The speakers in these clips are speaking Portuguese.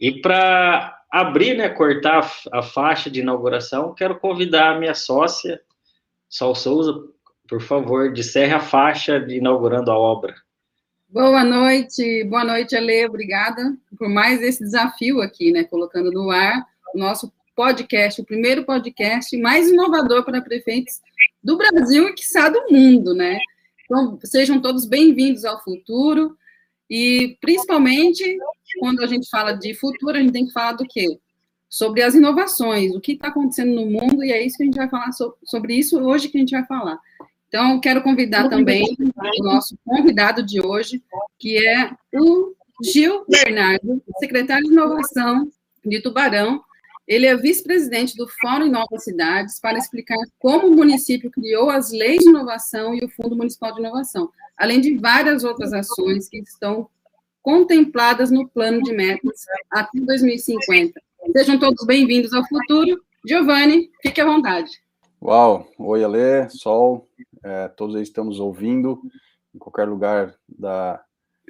E para abrir, né, cortar a faixa de inauguração, quero convidar a minha sócia, Sol Souza, por favor, disserre a faixa de inaugurando a obra. Boa noite, boa noite, Ale, obrigada por mais esse desafio aqui, né, colocando no ar o nosso podcast, o primeiro podcast mais inovador para prefeitos do Brasil e, quiçá, do mundo, né? Então, sejam todos bem-vindos ao futuro e, principalmente, quando a gente fala de futuro, a gente tem que falar do quê? Sobre as inovações, o que está acontecendo no mundo, e é isso que a gente vai falar so sobre isso hoje que a gente vai falar. Então, quero convidar também o nosso convidado de hoje, que é o Gil Bernardo, secretário de Inovação de Tubarão. Ele é vice-presidente do Fórum Inova Cidades para explicar como o município criou as leis de inovação e o Fundo Municipal de Inovação, além de várias outras ações que estão contempladas no plano de metas até 2050. Sejam todos bem-vindos ao futuro. Giovanni, fique à vontade. Uau! Oi, Alê, Sol, é, todos aí estamos ouvindo, em qualquer lugar da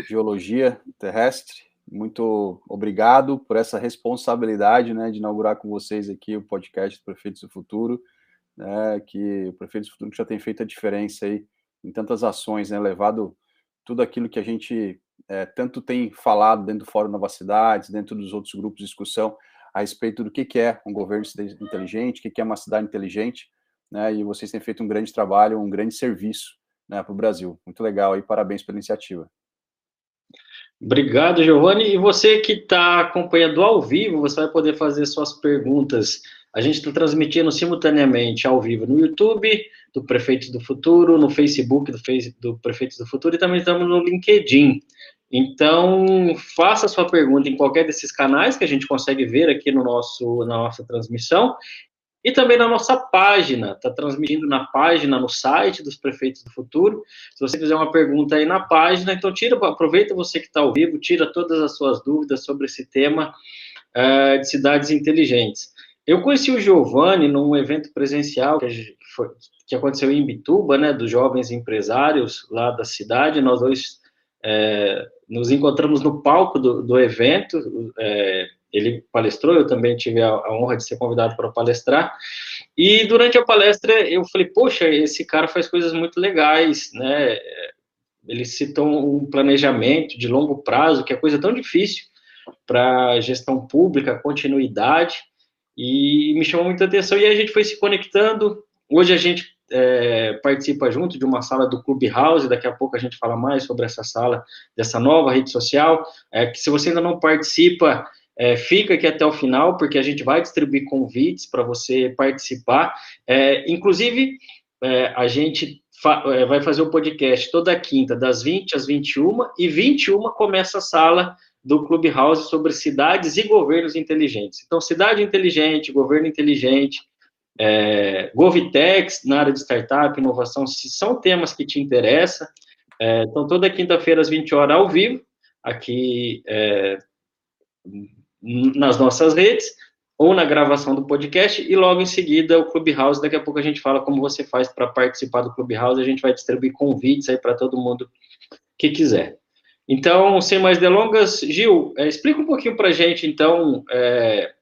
geologia terrestre. Muito obrigado por essa responsabilidade né, de inaugurar com vocês aqui o podcast Prefeitos do Futuro, né, que o Prefeitos do Futuro já tem feito a diferença aí em tantas ações, né, levado tudo aquilo que a gente é, tanto tem falado dentro do Fórum Nova Cidades, dentro dos outros grupos de discussão, a respeito do que, que é um governo inteligente, o que, que é uma cidade inteligente, né? E vocês têm feito um grande trabalho, um grande serviço né, para o Brasil. Muito legal e parabéns pela iniciativa. Obrigado, Giovanni. E você que está acompanhando ao vivo, você vai poder fazer suas perguntas. A gente está transmitindo simultaneamente ao vivo no YouTube, do Prefeitos do Futuro, no Facebook do, Face, do Prefeitos do Futuro e também estamos no LinkedIn. Então, faça sua pergunta em qualquer desses canais que a gente consegue ver aqui no nosso, na nossa transmissão e também na nossa página, está transmitindo na página, no site dos Prefeitos do Futuro. Se você fizer uma pergunta aí na página, então tira, aproveita você que está ao vivo, tira todas as suas dúvidas sobre esse tema uh, de cidades inteligentes. Eu conheci o Giovanni num evento presencial que, foi, que aconteceu em Bituba, né, dos jovens empresários lá da cidade. Nós dois é, nos encontramos no palco do, do evento, é, ele palestrou, eu também tive a, a, honra de ser convidado para palestrar, e durante a palestra eu falei, poxa, esse cara faz coisas muito legais, né, ele citou um planejamento de longo prazo, que é coisa tão difícil para gestão pública, continuidade, e me chamou muita atenção, e a gente foi se conectando, hoje a gente é, participa junto de uma sala do Clubhouse, daqui a pouco a gente fala mais sobre essa sala, dessa nova rede social, é, que se você ainda não participa, é, fica aqui até o final, porque a gente vai distribuir convites para você participar. É, inclusive, é, a gente fa é, vai fazer o podcast toda quinta, das 20 às 21, e 21 começa a sala do Clubhouse sobre cidades e governos inteligentes. Então, cidade inteligente, governo inteligente, é, Govitex, na área de startup, inovação, se são temas que te interessam, é, então toda quinta-feira às 20 horas ao vivo, aqui é, nas nossas redes, ou na gravação do podcast, e logo em seguida o Clubhouse, daqui a pouco a gente fala como você faz para participar do Clubhouse, a gente vai distribuir convites aí para todo mundo que quiser. Então, sem mais delongas, Gil, é, explica um pouquinho para a gente, então, é,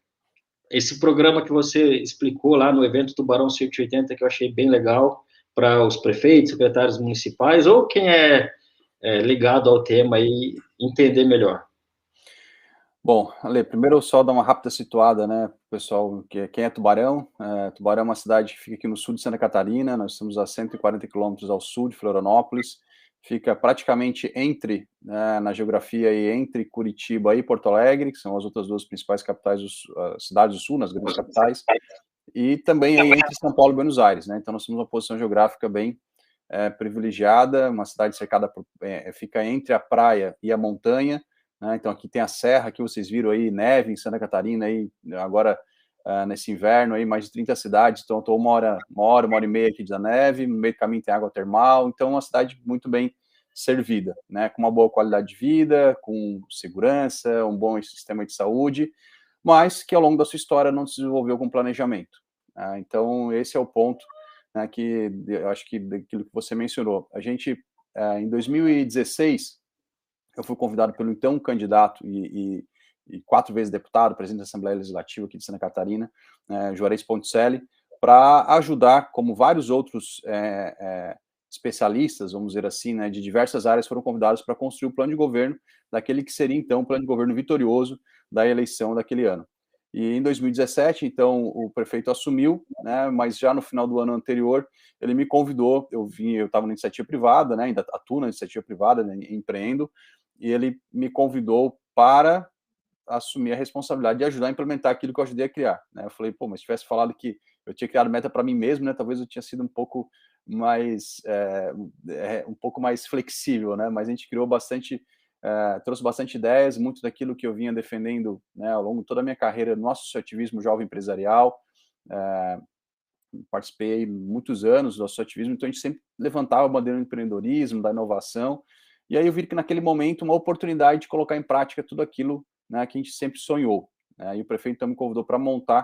esse programa que você explicou lá no evento Tubarão 180, que eu achei bem legal, para os prefeitos, secretários municipais, ou quem é, é ligado ao tema e entender melhor. Bom, Ale, primeiro só dar uma rápida situada, né, pessoal, que quem é Tubarão? É, Tubarão é uma cidade que fica aqui no sul de Santa Catarina, nós estamos a 140 quilômetros ao sul de Florianópolis, fica praticamente entre, né, na geografia, aí, entre Curitiba e Porto Alegre, que são as outras duas principais capitais, uh, cidades do sul, nas grandes capitais, e também aí entre São Paulo e Buenos Aires, né? Então nós temos uma posição geográfica bem é, privilegiada, uma cidade cercada por, é, fica entre a praia e a montanha, né? Então aqui tem a serra que vocês viram aí, neve em Santa Catarina aí agora uh, nesse inverno aí mais de 30 cidades, então estou uma hora, uma hora, uma hora e meia aqui da neve, no meio do caminho tem água termal, então uma cidade muito bem servida, né, com uma boa qualidade de vida, com segurança, um bom sistema de saúde, mas que ao longo da sua história não se desenvolveu com planejamento. Né? Então esse é o ponto né, que eu acho que daquilo que você mencionou. A gente uh, em 2016 eu fui convidado pelo então candidato e, e e quatro vezes deputado, presidente da Assembleia Legislativa aqui de Santa Catarina, é, Juarez Ponticelli, para ajudar, como vários outros é, é, especialistas, vamos dizer assim, né, de diversas áreas foram convidados para construir o plano de governo daquele que seria então o plano de governo vitorioso da eleição daquele ano. E em 2017, então, o prefeito assumiu, né, mas já no final do ano anterior, ele me convidou, eu vim, eu estava na iniciativa privada, né, ainda atuo na iniciativa privada, né, empreendo, e ele me convidou para assumir a responsabilidade de ajudar a implementar aquilo que eu ajudei a criar. Né? Eu falei, pô, mas se tivesse falado que eu tinha criado meta para mim mesmo, né, talvez eu tinha sido um pouco mais, é, é, um pouco mais flexível, né, mas a gente criou bastante é, trouxe bastante ideias, muito daquilo que eu vinha defendendo né, ao longo de toda a minha carreira no associativismo jovem empresarial. É, participei muitos anos do associativismo, então a gente sempre levantava a bandeira do empreendedorismo, da inovação, e aí eu vi que naquele momento uma oportunidade de colocar em prática tudo aquilo né, que a gente sempre sonhou. Né, e o prefeito então me convidou para montar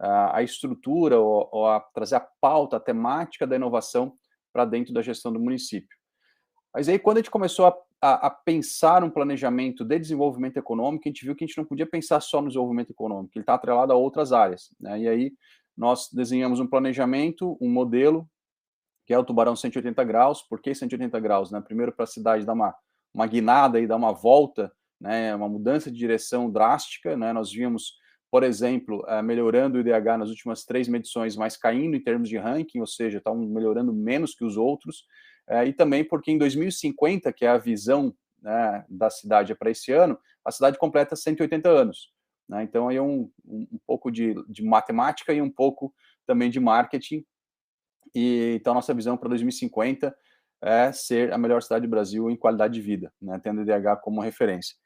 uh, a estrutura ou, ou a, trazer a pauta, a temática da inovação para dentro da gestão do município. Mas aí, quando a gente começou a, a, a, pensar um planejamento de desenvolvimento econômico, a gente viu que a gente não podia pensar só no desenvolvimento econômico, ele está atrelado a outras áreas. Né? E aí, nós desenhamos um planejamento, um modelo, que é o Tubarão 180 graus. Por que 180 graus? Né? Primeiro, para a cidade dar uma, uma guinada e dar uma volta, né? uma mudança de direção drástica. Né? Nós vimos, por exemplo, uh, melhorando o IDH nas últimas três medições, mas caindo em termos de ranking, ou seja, estão melhorando menos que os outros é, e também porque em 2050, que é a visão né, da cidade para esse ano, a cidade completa 180 anos. Né? Então, aí é um, um, um pouco de, de, matemática e um pouco também de marketing. E, então, nossa visão para 2050 é ser a melhor cidade do Brasil em qualidade de vida, né, tendo o IDH como referência.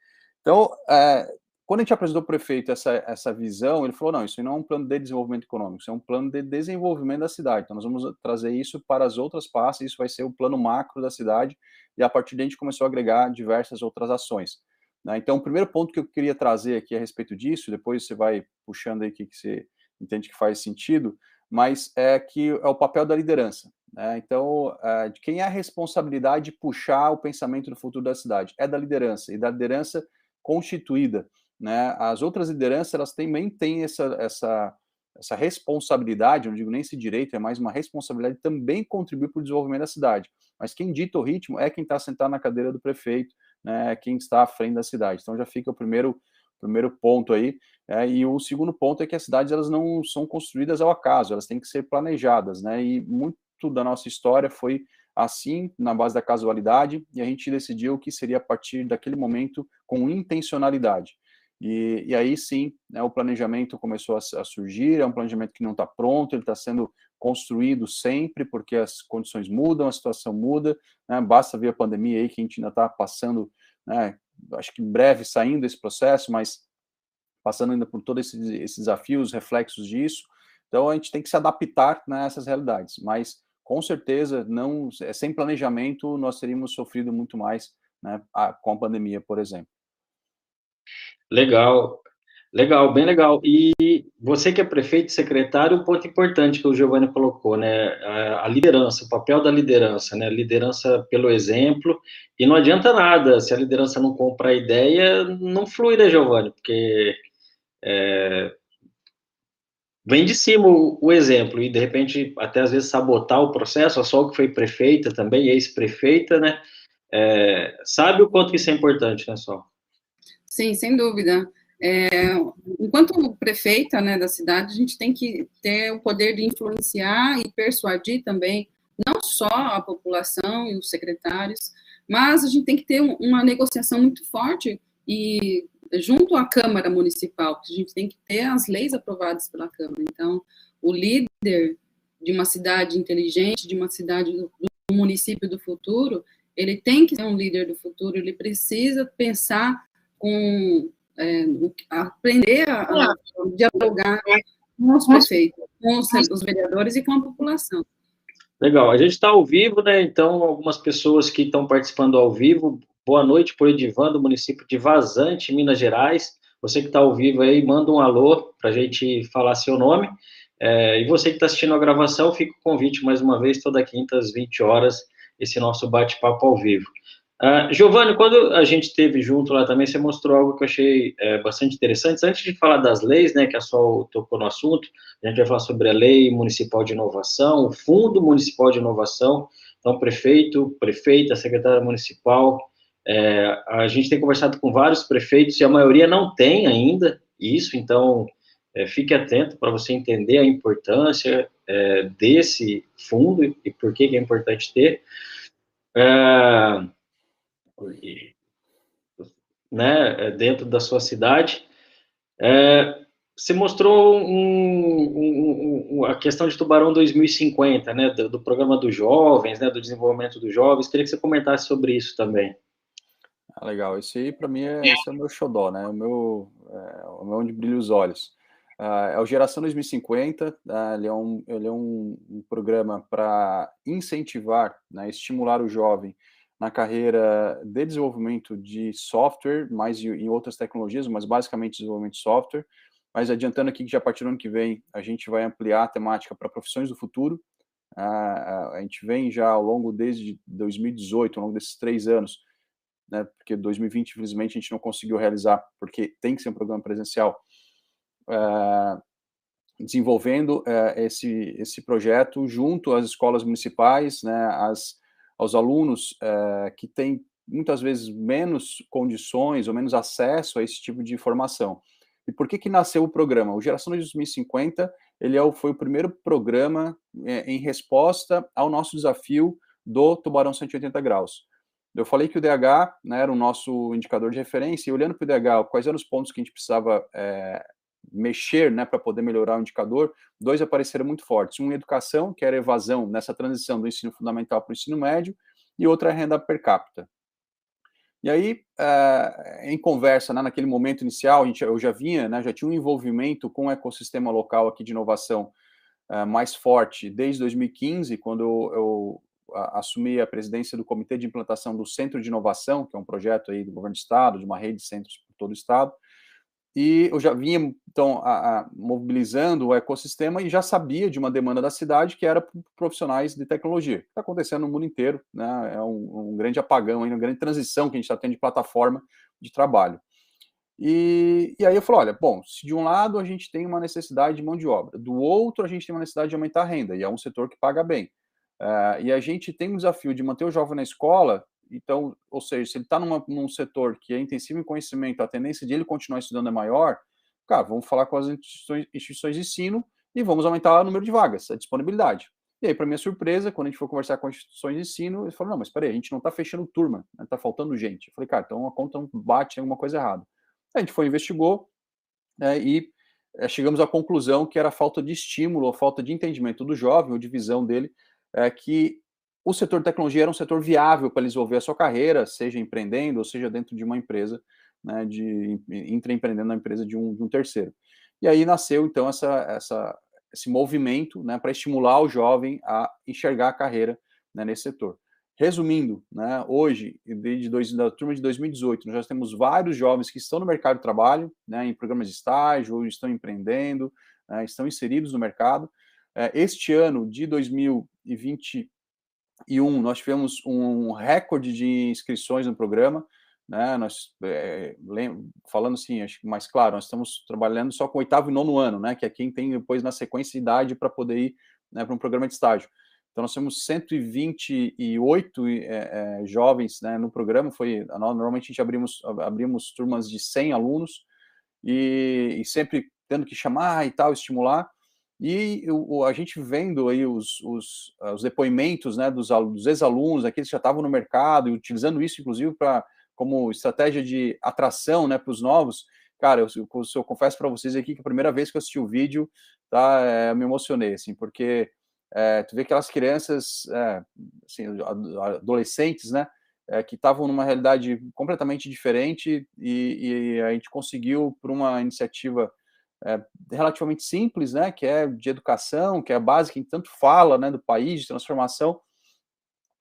Então, é, quando a gente apresentou ao prefeito essa, essa visão, ele falou: não, isso não é um plano de desenvolvimento econômico, isso é um plano de desenvolvimento da cidade. Então, nós vamos trazer isso para as outras pastas, isso vai ser o plano macro da cidade, e a partir daí a gente começou a agregar diversas outras ações. Né? Então, o primeiro ponto que eu queria trazer aqui a respeito disso, depois você vai puxando aí o que você entende que faz sentido, mas é que é o papel da liderança. Né? Então, é, de quem é a responsabilidade de puxar o pensamento do futuro da cidade? É da liderança, e da liderança constituída né? As outras lideranças elas também têm essa, essa, essa responsabilidade, não digo nem esse direito, é mais uma responsabilidade de também contribuir para o desenvolvimento da cidade. Mas quem dita o ritmo é quem está sentado na cadeira do prefeito, né? quem está à frente da cidade. Então já fica o primeiro primeiro ponto aí. É, e o segundo ponto é que as cidades elas não são construídas ao acaso, elas têm que ser planejadas, né? E muito da nossa história foi assim, na base da casualidade, e a gente decidiu que seria a partir daquele momento com intencionalidade. E, e aí sim, né, o planejamento começou a, a, surgir, é um planejamento que não está pronto, ele está sendo construído sempre, porque as condições mudam, a situação muda, né, basta ver a pandemia aí, que a gente ainda está passando, né, acho que em breve saindo desse processo, mas passando ainda por todos esses, esses desafios, reflexos disso, então a gente tem que se adaptar né, a essas realidades, mas com certeza, não é, sem planejamento, nós teríamos sofrido muito mais né, com a pandemia, por exemplo. Legal, legal, bem legal. E você que é prefeito e secretário, um ponto importante que o Giovanni colocou, né? A, liderança, o papel da liderança, né? Liderança pelo exemplo. E não adianta nada, se a liderança não compra a ideia, não flui, né, Giovanni? Porque é, vem de cima o, o, exemplo, e de repente, até às vezes, sabotar o processo, a Sol que foi prefeita também, ex-prefeita, né? É, sabe o quanto isso é importante, né, Sol? Sim, sem dúvida. É, enquanto prefeita né, da cidade, a gente tem que ter o poder de influenciar e persuadir também, não só a população e os secretários, mas a gente tem que ter uma negociação muito forte e junto à Câmara Municipal, a gente tem que ter as leis aprovadas pela Câmara. Então, o líder de uma cidade inteligente, de uma cidade do, do município do futuro, ele tem que ser um líder do futuro, ele precisa pensar com é, aprender a, a, dialogar com os prefeitos, com os, os vereadores e com a população. Legal, a gente está ao vivo, né? Então, algumas pessoas que estão participando ao vivo, boa noite por Edivan, do município de Vazante, Minas Gerais. Você que está ao vivo aí, manda um alô para a gente falar seu nome. É, e você que está assistindo a gravação, fica o convite mais uma vez, toda quinta às 20 horas, esse nosso bate-papo ao vivo. Uh, Giovanni, quando a gente esteve junto lá também, você mostrou algo que eu achei é, bastante interessante. Antes de falar das leis, né, que a Sol tocou no assunto, a gente vai falar sobre a Lei Municipal de Inovação, o Fundo Municipal de Inovação, então, prefeito, prefeita, secretária municipal, é, a gente tem conversado com vários prefeitos e a maioria não tem ainda isso, então é, fique atento para você entender a importância é, desse fundo e por que, que é importante ter. É, né, dentro da sua cidade. É, você mostrou um, um, um, a questão de Tubarão 2050, né, do, do, programa dos jovens, né, do desenvolvimento dos jovens. Queria que você comentasse sobre isso também. Ah, legal. Isso aí, para mim, é, esse é o meu xodó, né, o meu, é, o meu onde brilha os olhos. Uh, é o Geração 2050, uh, ah, ele é um, ele é um, um programa para incentivar, né, estimular o jovem na carreira de desenvolvimento de software, mais em outras tecnologias, mas basicamente desenvolvimento de software. Mas adiantando aqui que já a partir do ano que vem a gente vai ampliar a temática para profissões do futuro. a gente vem já ao longo desde 2018, ao longo desses três anos, né, porque 2020 infelizmente a gente não conseguiu realizar, porque tem que ser um programa presencial, desenvolvendo esse esse projeto junto às escolas municipais, né, as aos alunos é, que têm muitas vezes menos condições ou menos acesso a esse tipo de informação. E por que que nasceu o programa? O Geração 2050, ele é o, foi o primeiro programa é, em resposta ao nosso desafio do Tubarão 180 graus. Eu falei que o DH né, era o nosso indicador de referência, e olhando para o DH, quais eram os pontos que a gente precisava é, mexer né, para poder melhorar o indicador, dois apareceram muito fortes. Um educação, que era evasão nessa transição do ensino fundamental para o ensino médio, e outra é renda per capita. E aí, uh, em conversa, né, naquele momento inicial, a gente, eu já vinha, né, já tinha um envolvimento com o ecossistema local aqui de inovação uh, mais forte desde 2015, quando eu, eu assumi a presidência do Comitê de Implantação do Centro de Inovação, que é um projeto aí do governo do estado, de uma rede de centros por todo o estado, e eu já vinha, então, a, a, mobilizando o ecossistema e já sabia de uma demanda da cidade que era profissionais de tecnologia. Está acontecendo no mundo inteiro, né? É um, um grande apagão, uma grande transição que a gente está tendo de plataforma de trabalho. E, e, aí eu falo, olha, bom, se de um lado a gente tem uma necessidade de mão de obra, do outro a gente tem uma necessidade de aumentar a renda, e é um setor que paga bem. Uh, e a gente tem um desafio de manter o jovem na escola então, ou seja, se ele está num setor que é intensivo em conhecimento, a tendência de ele continuar estudando é maior, cara, vamos falar com as instituições, instituições de ensino e vamos aumentar o número de vagas, a disponibilidade. E aí, para minha surpresa, quando a gente for conversar com as instituições de ensino, eles falaram, não, mas peraí, a gente não está fechando turma, está né, faltando gente. Eu falei, cara, então a conta não bate, tem alguma coisa errada. A gente foi, investigou né, e é, chegamos à conclusão que era falta de estímulo, ou falta de entendimento do jovem, ou de visão dele, é, que o setor de tecnologia era um setor viável para desenvolver a sua carreira, seja empreendendo ou seja dentro de uma empresa, né, de intraempreendendo na empresa de um, de um, terceiro. E aí nasceu então essa, essa esse movimento né, para estimular o jovem a enxergar a carreira né, nesse setor. Resumindo, né, hoje, desde dois, da turma de 2018, nós já temos vários jovens que estão no mercado de trabalho, né, em programas de estágio, ou estão empreendendo, né, estão inseridos no mercado. É, este ano de 2000, 2021, nós tivemos um recorde de inscrições no programa. Né? Nós, é, falando assim, acho que mais claro, nós estamos trabalhando só com oitavo e nono ano, né? que é quem tem depois na sequência idade para poder ir né, para um programa de estágio. Então, nós temos 128 é, é, jovens né, no programa. Foi Normalmente, a gente abrimos, abrimos turmas de 100 alunos e, e sempre tendo que chamar e tal, estimular. E o, a gente vendo aí os, os, os depoimentos né, dos, dos ex-alunos, aqueles que já estavam no mercado, e utilizando isso, inclusive, para como estratégia de atração né, para os novos, cara, eu, eu, eu confesso para vocês aqui que a primeira vez que eu assisti o vídeo, tá, é, eu me emocionei, assim, porque é, tu vê aquelas crianças, é, assim, adolescentes, né, é, que estavam numa realidade completamente diferente e, e a gente conseguiu, por uma iniciativa é, relativamente simples, né, que é de educação, que é a base que tanto fala, né, do país, de transformação,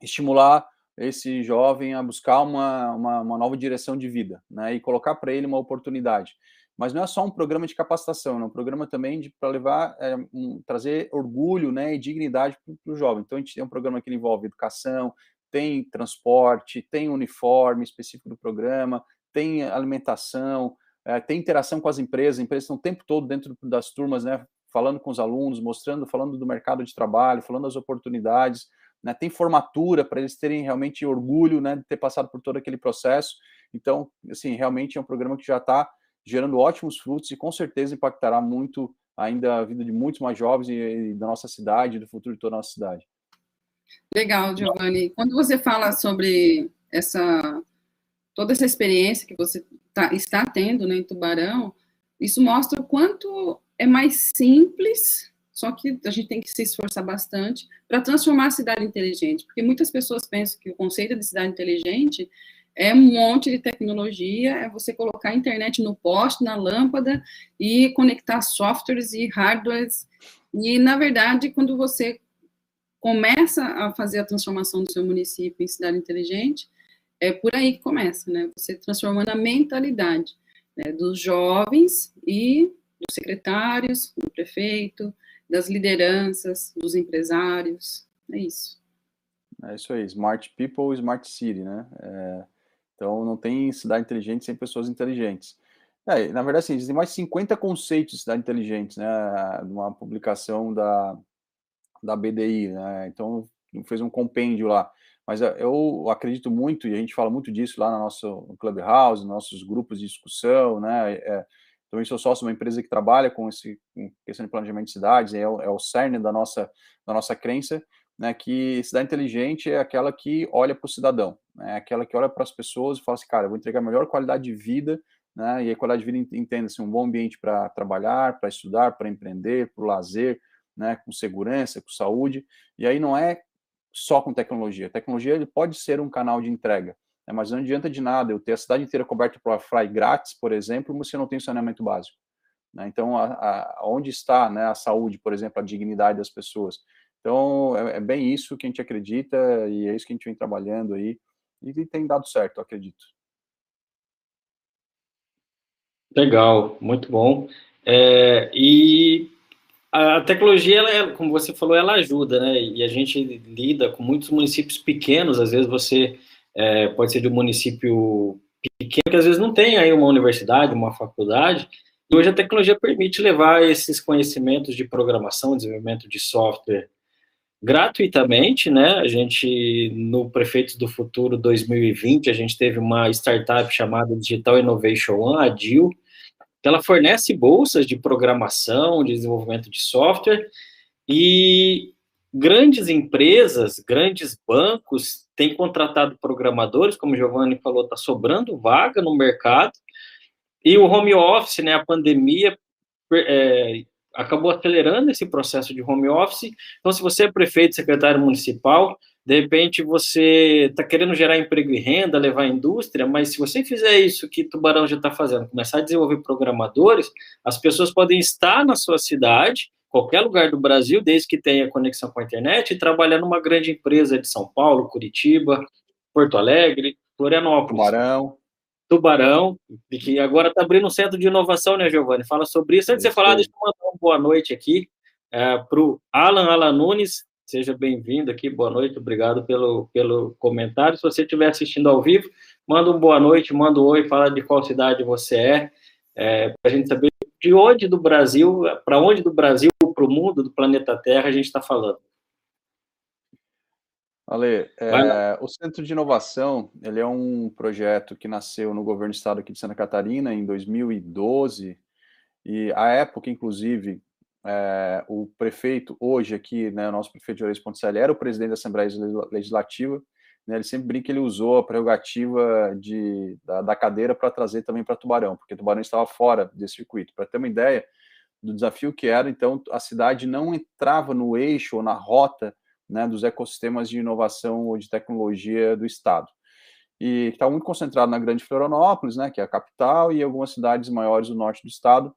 estimular esse jovem a buscar uma, uma, uma nova direção de vida, né, e colocar para ele uma oportunidade. Mas não é só um programa de capacitação, é um programa também para levar, é, um, trazer orgulho, né, e dignidade para o jovem. Então a gente tem um programa que envolve educação, tem transporte, tem uniforme específico do programa, tem alimentação, é, tem interação com as empresas, as empresas estão o tempo todo dentro das turmas, né, falando com os alunos, mostrando, falando do mercado de trabalho, falando das oportunidades, né, tem formatura para eles terem realmente orgulho, né, de ter passado por todo aquele processo. Então, assim, realmente é um programa que já está gerando ótimos frutos e com certeza impactará muito ainda a vida de muitos mais jovens e, e da nossa cidade, do futuro de toda a nossa cidade. Legal, Giovanni. Quando você fala sobre essa toda essa experiência que você tá, está tendo né, em Tubarão, isso mostra o quanto é mais simples, só que a gente tem que se esforçar bastante para transformar a cidade inteligente, porque muitas pessoas pensam que o conceito de cidade inteligente é um monte de tecnologia, é você colocar a internet no poste, na lâmpada e conectar softwares e hardwares. E, na verdade, quando você começa a fazer a transformação do seu município em cidade inteligente, é por aí que começa, né? Você transformando a mentalidade né, dos jovens e dos secretários, do prefeito, das lideranças, dos empresários. É isso. É isso aí, Smart People, Smart City, né? É, então, não tem cidade inteligente sem pessoas inteligentes. É, na verdade, assim, existem mais 50 conceitos de cidade inteligente, né? Uma publicação da, da BDI, né? Então, fez um compêndio lá. Mas eu acredito muito, e a gente fala muito disso lá no nosso Clubhouse, nossos grupos de discussão, né? É, também sou sócio de uma empresa que trabalha com esse com questão de planejamento de cidades, é o, é o cerne da nossa, da nossa crença, né, que cidade inteligente é aquela que olha para o cidadão, né, é aquela que olha para as pessoas e fala assim, cara, eu vou entregar a melhor qualidade de vida, né, e a qualidade de vida entenda-se um bom ambiente para trabalhar, para estudar, para empreender, para o lazer, né, com segurança, com saúde, e aí não é só com tecnologia. A tecnologia ele pode ser um canal de entrega, né, mas não adianta de nada eu ter a cidade inteira coberta por Wi-Fi grátis, por exemplo, se não tem saneamento básico. Né? Então, a, a, onde está né, a saúde, por exemplo, a dignidade das pessoas? Então, é, é, bem isso que a gente acredita e é isso que a gente vem trabalhando aí e tem dado certo, eu acredito. Legal, muito bom. É, e a tecnologia, ela, como você falou, ela ajuda, né? E a gente lida com muitos municípios pequenos, às vezes você é, pode ser de um município pequeno, que às vezes não tem aí uma universidade, uma faculdade, e hoje a tecnologia permite levar esses conhecimentos de programação, desenvolvimento de software gratuitamente, né? A gente, no Prefeitos do Futuro 2020, a gente teve uma startup chamada Digital Innovation One, a DIL, ela fornece bolsas de programação, de desenvolvimento de software, e grandes empresas, grandes bancos têm contratado programadores, como o Giovanni falou, está sobrando vaga no mercado, e o home office, né, a pandemia, é, acabou acelerando esse processo de home office. Então, se você é prefeito, secretário municipal, de repente você está querendo gerar emprego e renda, levar a indústria, mas se você fizer isso que Tubarão já está fazendo, começar a desenvolver programadores, as pessoas podem estar na sua cidade, qualquer lugar do Brasil, desde que tenha conexão com a internet, e trabalhar numa grande empresa de São Paulo, Curitiba, Porto Alegre, Florianópolis. Tubarão. Tubarão, que agora está abrindo um centro de inovação, né, Giovanni? Fala sobre isso. Antes de você falar, deixa eu mandar uma boa noite aqui é, para o Alan Alan Nunes. Seja bem-vindo aqui, boa noite, obrigado pelo, pelo comentário. Se você estiver assistindo ao vivo, manda um boa noite, manda um oi, fala de qual cidade você é, é para a gente saber de onde do Brasil, para onde do Brasil, para o mundo, do planeta Terra, a gente está falando. Ale, é, o Centro de Inovação, ele é um projeto que nasceu no governo do estado aqui de Santa Catarina em 2012, e à época, inclusive, é, o prefeito, hoje aqui, né, o nosso prefeito de Oreias Ponticelli, era o presidente da Assembleia Legislativa, né, ele sempre brinca que ele usou a prerrogativa de, da, da cadeira para trazer também para Tubarão, porque Tubarão estava fora desse circuito. Para ter uma ideia do desafio que era, então, a cidade não entrava no eixo ou na rota né, dos ecossistemas de inovação ou de tecnologia do Estado. E está muito concentrado na Grande Florianópolis, né, que é a capital, e algumas cidades maiores do norte do Estado,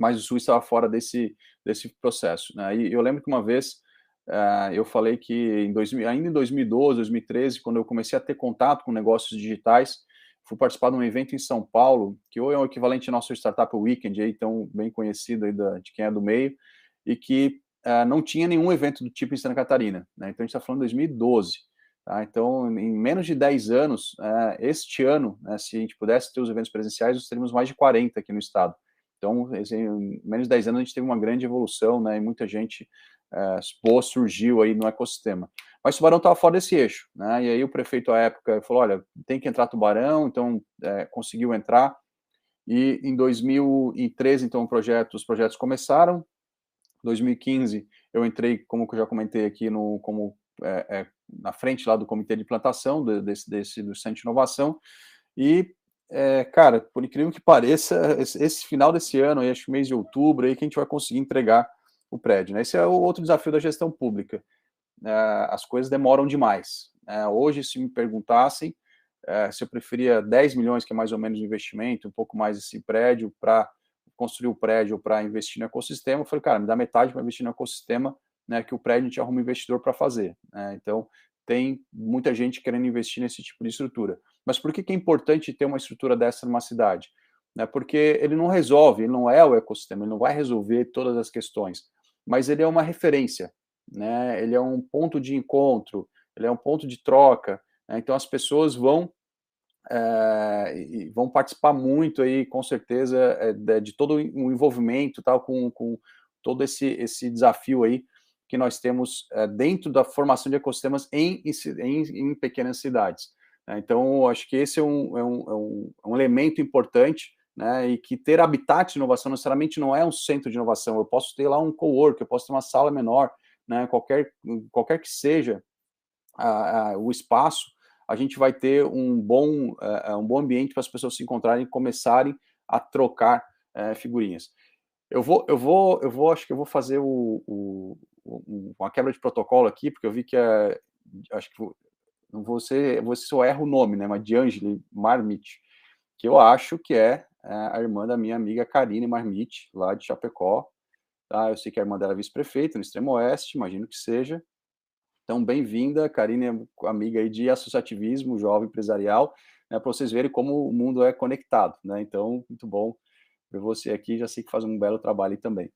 mas o Sul estava fora desse, desse processo. Né? E eu lembro que uma vez uh, eu falei que em 2000, ainda em 2012, 2013, quando eu comecei a ter contato com negócios digitais, fui participar de um evento em São Paulo, que hoje é o equivalente ao nosso Startup Weekend, aí, tão bem conhecido aí da, de quem é do meio, e que uh, não tinha nenhum evento do tipo em Santa Catarina. Né? Então, a gente está falando de 2012. Tá? Então, em menos de 10 anos, é, este ano, né, se a gente pudesse ter os eventos presenciais, nós teríamos mais de 40 aqui no estado. Então, em menos de 10 anos, a gente teve uma grande evolução, né, e muita gente é, boa surgiu aí no ecossistema. Mas Tubarão estava fora desse eixo, né, e aí o prefeito, à época, falou, olha, tem que entrar Tubarão, então é, conseguiu entrar, e em 2013, então, projeto, os projetos começaram, 2015, eu entrei, como eu já comentei aqui, no, como é, é, na frente lá do comitê de plantação desse, desse do Centro de Inovação, e é, cara, por incrível que pareça, esse, final desse ano, acho que mês de outubro, aí que a gente vai conseguir entregar o prédio. Né? Esse é o outro desafio da gestão pública. É, as coisas demoram demais. É, hoje, se me perguntassem é, se eu preferia 10 milhões, que é mais ou menos o investimento, um pouco mais esse prédio, para construir o prédio para investir no ecossistema, eu falei, cara, me dá metade para investir no ecossistema, né, que o prédio a gente arruma um investidor para fazer. Né? Então, tem muita gente querendo investir nesse tipo de estrutura. Mas por que, que é importante ter uma estrutura dessa numa cidade? Né, porque ele não resolve, ele não é o ecossistema, ele não vai resolver todas as questões, mas ele é uma referência, né, ele é um ponto de encontro, ele é um ponto de troca, né, então as pessoas vão é, vão participar muito aí, com certeza, é, de, de, todo o envolvimento, tal, com, com todo esse, esse desafio aí que nós temos é, dentro da formação de ecossistemas em, em, em pequenas cidades. Né? Então, acho que esse é um, é um, é um, é um elemento importante, né? E que ter habitat de inovação necessariamente não é um centro de inovação. Eu posso ter lá um co-work, eu posso ter uma sala menor, né? Qualquer, qualquer que seja a, a, o espaço, a gente vai ter um bom, uh, um bom ambiente para as pessoas se encontrarem e começarem a trocar uh, figurinhas. Eu vou, eu vou, eu vou, acho que eu vou fazer o, o, o uma quebra de protocolo aqui, porque eu vi que é, acho que você, você só erra o nome, né? Mas Angeli Marmite, que eu acho que é, é a irmã da minha amiga Karine Marmite, lá de Chapecó. Tá? Eu sei que a irmã dela é vice-prefeita no extremo oeste, imagino que seja. Então, bem-vinda, Karine amiga aí de associativismo, jovem empresarial, né, para vocês verem como o mundo é conectado, né? Então, muito bom ver você aqui, já sei que faz um belo trabalho também.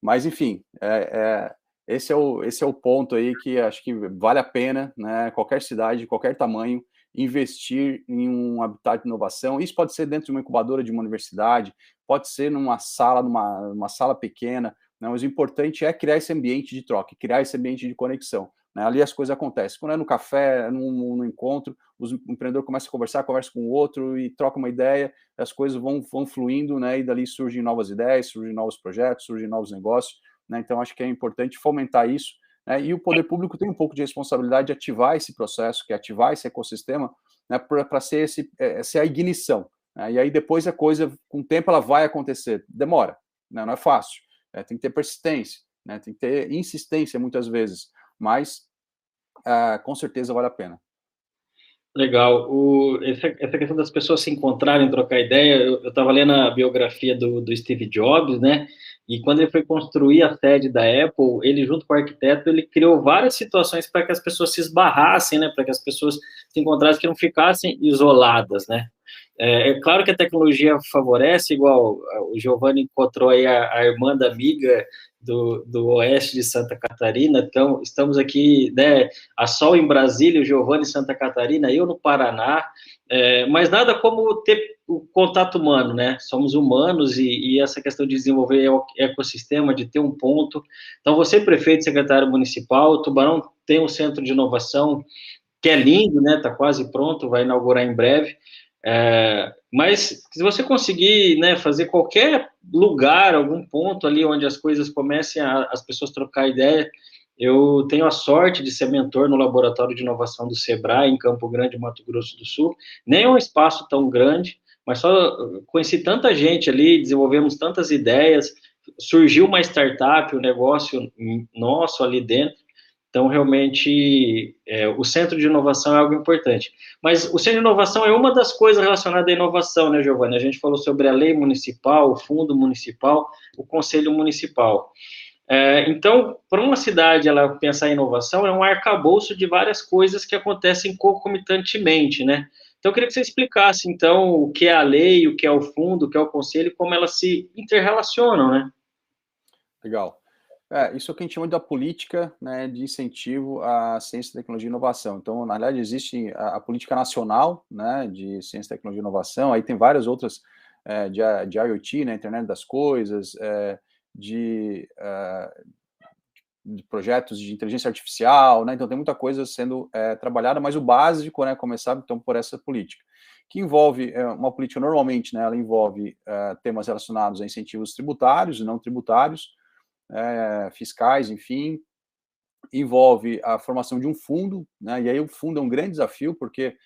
Mas, enfim, é, é, esse é o, esse é o ponto aí que acho que vale a pena, né? Qualquer cidade, qualquer tamanho, investir em um habitat de inovação. Isso pode ser dentro de uma incubadora de uma universidade, pode ser numa sala, numa, numa sala pequena, né? mas o importante é criar esse ambiente de troca, criar esse ambiente de conexão. Né? Ali as coisas acontecem. Quando é no café, no, encontro, os empreendedores começam a conversar, conversa com o outro e troca uma ideia, as coisas vão, vão fluindo, né? e dali surgem novas ideias, surgem novos projetos, surgem novos negócios. Né? Então, acho que é importante fomentar isso. Né? E o poder público tem um pouco de responsabilidade de ativar esse processo, que é ativar esse ecossistema, né? para ser, esse, é, ser a ignição. Né? E aí, depois, a coisa, com o tempo, ela vai acontecer. Demora, né? não é fácil. É, tem que ter persistência, né? tem que ter insistência, muitas vezes. Mas, ah, com certeza, vale a pena. Legal. O, essa, questão das pessoas se encontrarem, trocar ideia, eu estava lendo a biografia do, do, Steve Jobs, né? E quando ele foi construir a sede da Apple, ele, junto com o arquiteto, ele criou várias situações para que as pessoas se esbarrassem, né? Para que as pessoas se encontrassem, que não ficassem isoladas, né? É, é, claro que a tecnologia favorece, igual o Giovanni encontrou aí a, a irmã da amiga do, do oeste de Santa Catarina, então estamos aqui, né, a Sol em Brasília, o Giovanni em Santa Catarina, eu no Paraná, é, mas nada como ter o contato humano, né? Somos humanos e, e, essa questão de desenvolver ecossistema, de ter um ponto. Então, você, prefeito, secretário municipal, o Tubarão tem um centro de inovação que é lindo, né? Está quase pronto, vai inaugurar em breve. É, mas se você conseguir né, fazer qualquer lugar, algum ponto ali onde as coisas comecem a, as pessoas trocar ideia, eu tenho a sorte de ser mentor no Laboratório de Inovação do Sebrae, em Campo Grande, Mato Grosso do Sul. Nem é um espaço tão grande, mas só conheci tanta gente ali, desenvolvemos tantas ideias, surgiu uma startup, um negócio nosso ali dentro. Então, realmente, é, o centro de inovação é algo importante. Mas o centro de inovação é uma das coisas relacionadas à inovação, né, Giovanni? A gente falou sobre a lei municipal, o fundo municipal, o conselho municipal. É, então, para uma cidade ela pensar em inovação, é um arcabouço de várias coisas que acontecem concomitantemente, né? Então, eu queria que você explicasse, então, o que é a lei, o que é o fundo, o que é o conselho, como elas se interrelacionam, né? Legal. É, isso é o que a gente chama da política né, de incentivo à ciência, tecnologia e inovação. Então, na verdade, existe a, a política nacional né, de ciência, tecnologia e inovação, aí tem várias outras é, de, de IoT, né, internet das coisas, é, de, é, de, projetos de inteligência artificial, né, então tem muita coisa sendo é, trabalhada, mas o básico, né, começar então por essa política, que envolve, é, uma política normalmente, né, ela envolve temas relacionados a incentivos tributários e não tributários, é, fiscais, enfim, envolve a formação de um fundo, né, e aí o fundo é um grande desafio, porque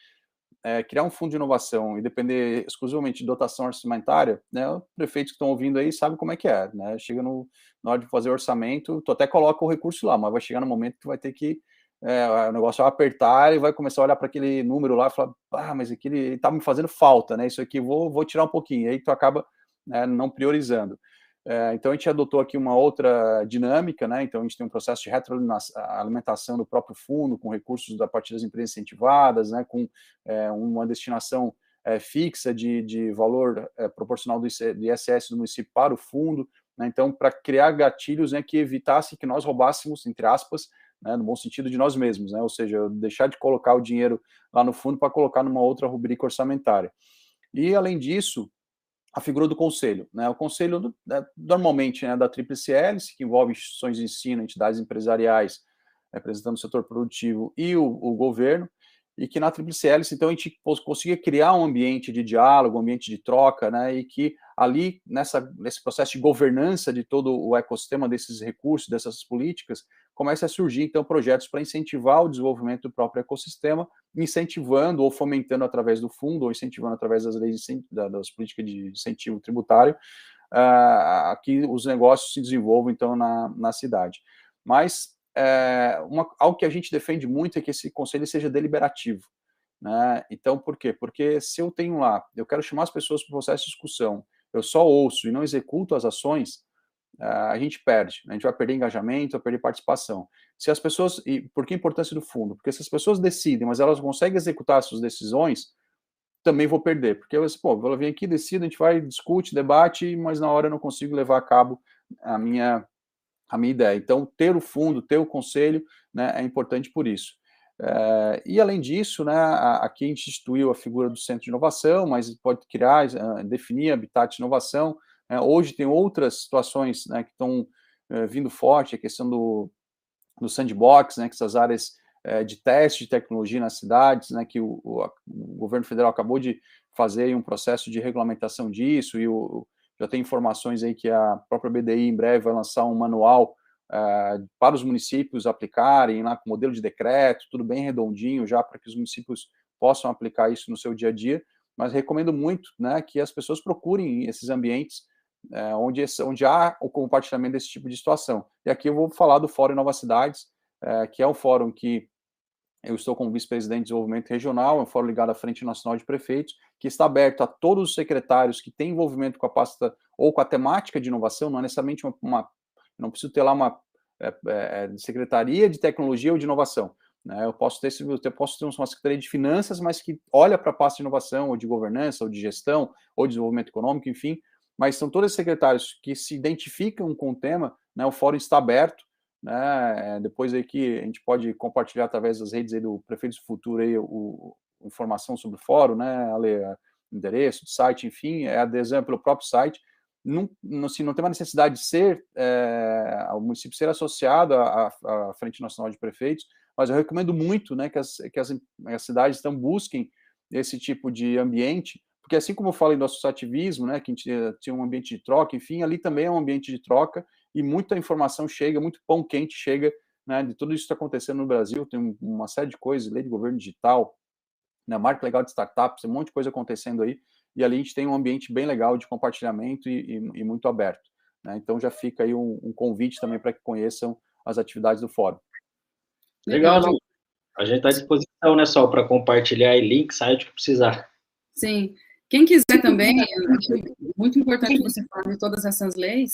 é, criar um fundo de inovação e depender exclusivamente de dotação orçamentária, né, os prefeitos que estão ouvindo aí sabem como é que é, né, chega no, na hora de fazer orçamento, tu até coloca o recurso lá, mas vai chegar no momento que vai ter que, é, o negócio vai apertar e vai começar a olhar para aquele número lá e falar, ah, mas aquele está me fazendo falta, né, isso aqui vou, vou tirar um pouquinho, aí tu acaba né, não priorizando. É, então a gente adotou aqui uma outra dinâmica, né? Então a gente tem um processo de retroalimentação do próprio fundo, com recursos da partir das empresas incentivadas, né? Com é, uma destinação é, fixa de, de valor proporcional do, ISS do município para o fundo, né? Então para criar gatilhos, né? Que evitasse que nós roubássemos, entre aspas, né, no bom sentido de nós mesmos, né? Ou seja, deixar de colocar o dinheiro lá no fundo para colocar numa outra rubrica orçamentária. E além disso, a figura do conselho. Né? O conselho, né, normalmente, né, da Tríplice Hélice, que envolve instituições de ensino, entidades empresariais, representando o setor produtivo e o, o governo, e que na Tríplice Hélice, então, a gente conseguia criar um ambiente de diálogo, um ambiente de troca, né, e que ali, nessa, nesse processo de governança de todo o ecossistema desses recursos, dessas políticas, comece a surgir, então, projetos para incentivar o desenvolvimento do próprio ecossistema, incentivando ou fomentando através do fundo, ou incentivando através das leis, das políticas de incentivo tributário, uh, que os negócios se desenvolvam, então, na, na cidade. Mas é, uma, algo que a gente defende muito é que esse conselho seja deliberativo. Né? Então, por quê? Porque se eu tenho lá, eu quero chamar as pessoas para o processo de discussão, eu só ouço e não executo as ações, a gente perde, a gente vai perder engajamento, vai perder participação. Se as pessoas, e por que a importância do fundo? Porque se as pessoas decidem, mas elas conseguem executar as suas decisões, também vou perder, porque eu, pô, ela vem aqui, decide, a gente vai, discute, debate, mas na hora eu não consigo levar a cabo a minha, a minha ideia. Então, ter o fundo, ter o conselho, né, é importante por isso. É, e além disso, né, aqui a gente instituiu a figura do centro de inovação, mas pode criar, eh, definir habitat de inovação, é, hoje tem outras situações né, que estão é, vindo forte, a questão do, do sandbox, né, que essas áreas de teste de tecnologia nas cidades, né, que o, o, o, governo federal acabou de fazer um processo de regulamentação disso, e o, já tem informações aí que a própria BDI em breve vai lançar um manual uh, para os municípios aplicarem lá com modelo de decreto, tudo bem redondinho já para que os municípios possam aplicar isso no seu dia a dia, mas recomendo muito né, que as pessoas procurem esses ambientes é, onde, onde há o compartilhamento desse tipo de situação. E aqui eu vou falar do Fórum Novas Cidades, é, que é um fórum que eu estou como vice-presidente de desenvolvimento regional, é um fórum ligado à Frente Nacional de Prefeitos, que está aberto a todos os secretários que têm envolvimento com a pasta ou com a temática de inovação, não é necessariamente uma, uma não preciso ter lá uma é, é, é secretaria de tecnologia ou de inovação. Né? Eu posso ter, eu posso ter uma secretaria de finanças, mas que olha para a pasta de inovação, ou de governança, ou de gestão, ou de desenvolvimento econômico, enfim, mas são todos secretários que se identificam com o tema, né, o fórum está aberto, né, é, depois aí que a gente pode compartilhar através das redes do Prefeito do Futuro aí, o, informação sobre o fórum, né, ali, endereço, site, enfim, é adesão pelo próprio site, não, assim, não tem uma necessidade de ser, é, o município ser associado à, à, Frente Nacional de Prefeitos, mas eu recomendo muito né, que, as, que as, as cidades então busquem esse tipo de ambiente, porque assim como eu falei do associativismo, né, que gente tinha um ambiente de troca, enfim, ali também é um ambiente de troca e muita informação chega, muito pão quente chega, né, de tudo isso que está acontecendo no Brasil, tem uma série de coisas, lei de governo digital, né, marco legal de startups, tem um monte de coisa acontecendo aí, e ali a gente tem um ambiente bem legal de compartilhamento e, e, e muito aberto. Né, então já fica aí um, um convite também para que conheçam as atividades do fórum. Legal, a gente está à disposição, né, só para compartilhar e link, site que precisar. Sim, quem quiser também, acho muito importante você falar de todas essas leis.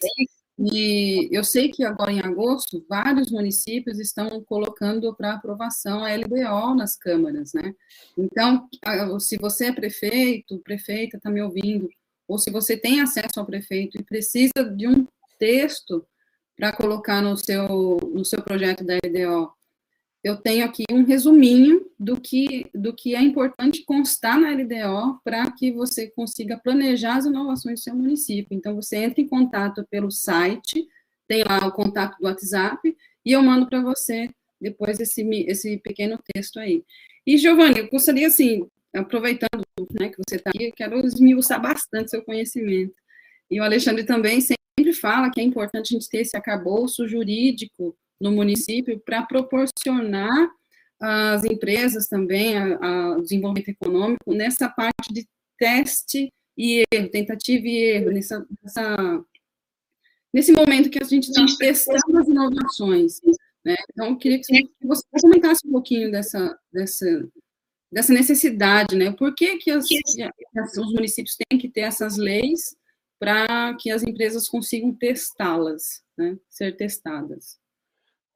E eu sei que agora em agosto, vários municípios estão colocando para aprovação a LBO nas câmaras, né? Então, se você é prefeito, prefeita está me ouvindo, ou se você tem acesso ao prefeito e precisa de um texto para colocar no seu, no seu projeto da EDO, eu tenho aqui um resuminho do que, do que é importante constar na LDO para que você consiga planejar as inovações do seu município. Então, você entra em contato pelo site, tem lá o contato do WhatsApp, e eu mando para você depois esse, esse pequeno texto aí. E, Giovanni, eu gostaria, assim, aproveitando né, que você está aqui, eu quero esmiuçar bastante seu conhecimento. E o Alexandre também sempre fala que é importante a gente ter esse acabouço jurídico no município para proporcionar às empresas também, ao desenvolvimento econômico, nessa parte de teste e erro, tentativa e erro, nessa, nessa nesse momento que a gente está testando as inovações. Né? Então, eu queria que você comentasse um pouquinho dessa, dessa, dessa necessidade, né? Por que, que, as, que os municípios têm que ter essas leis para que as empresas consigam testá-las, né? ser testadas?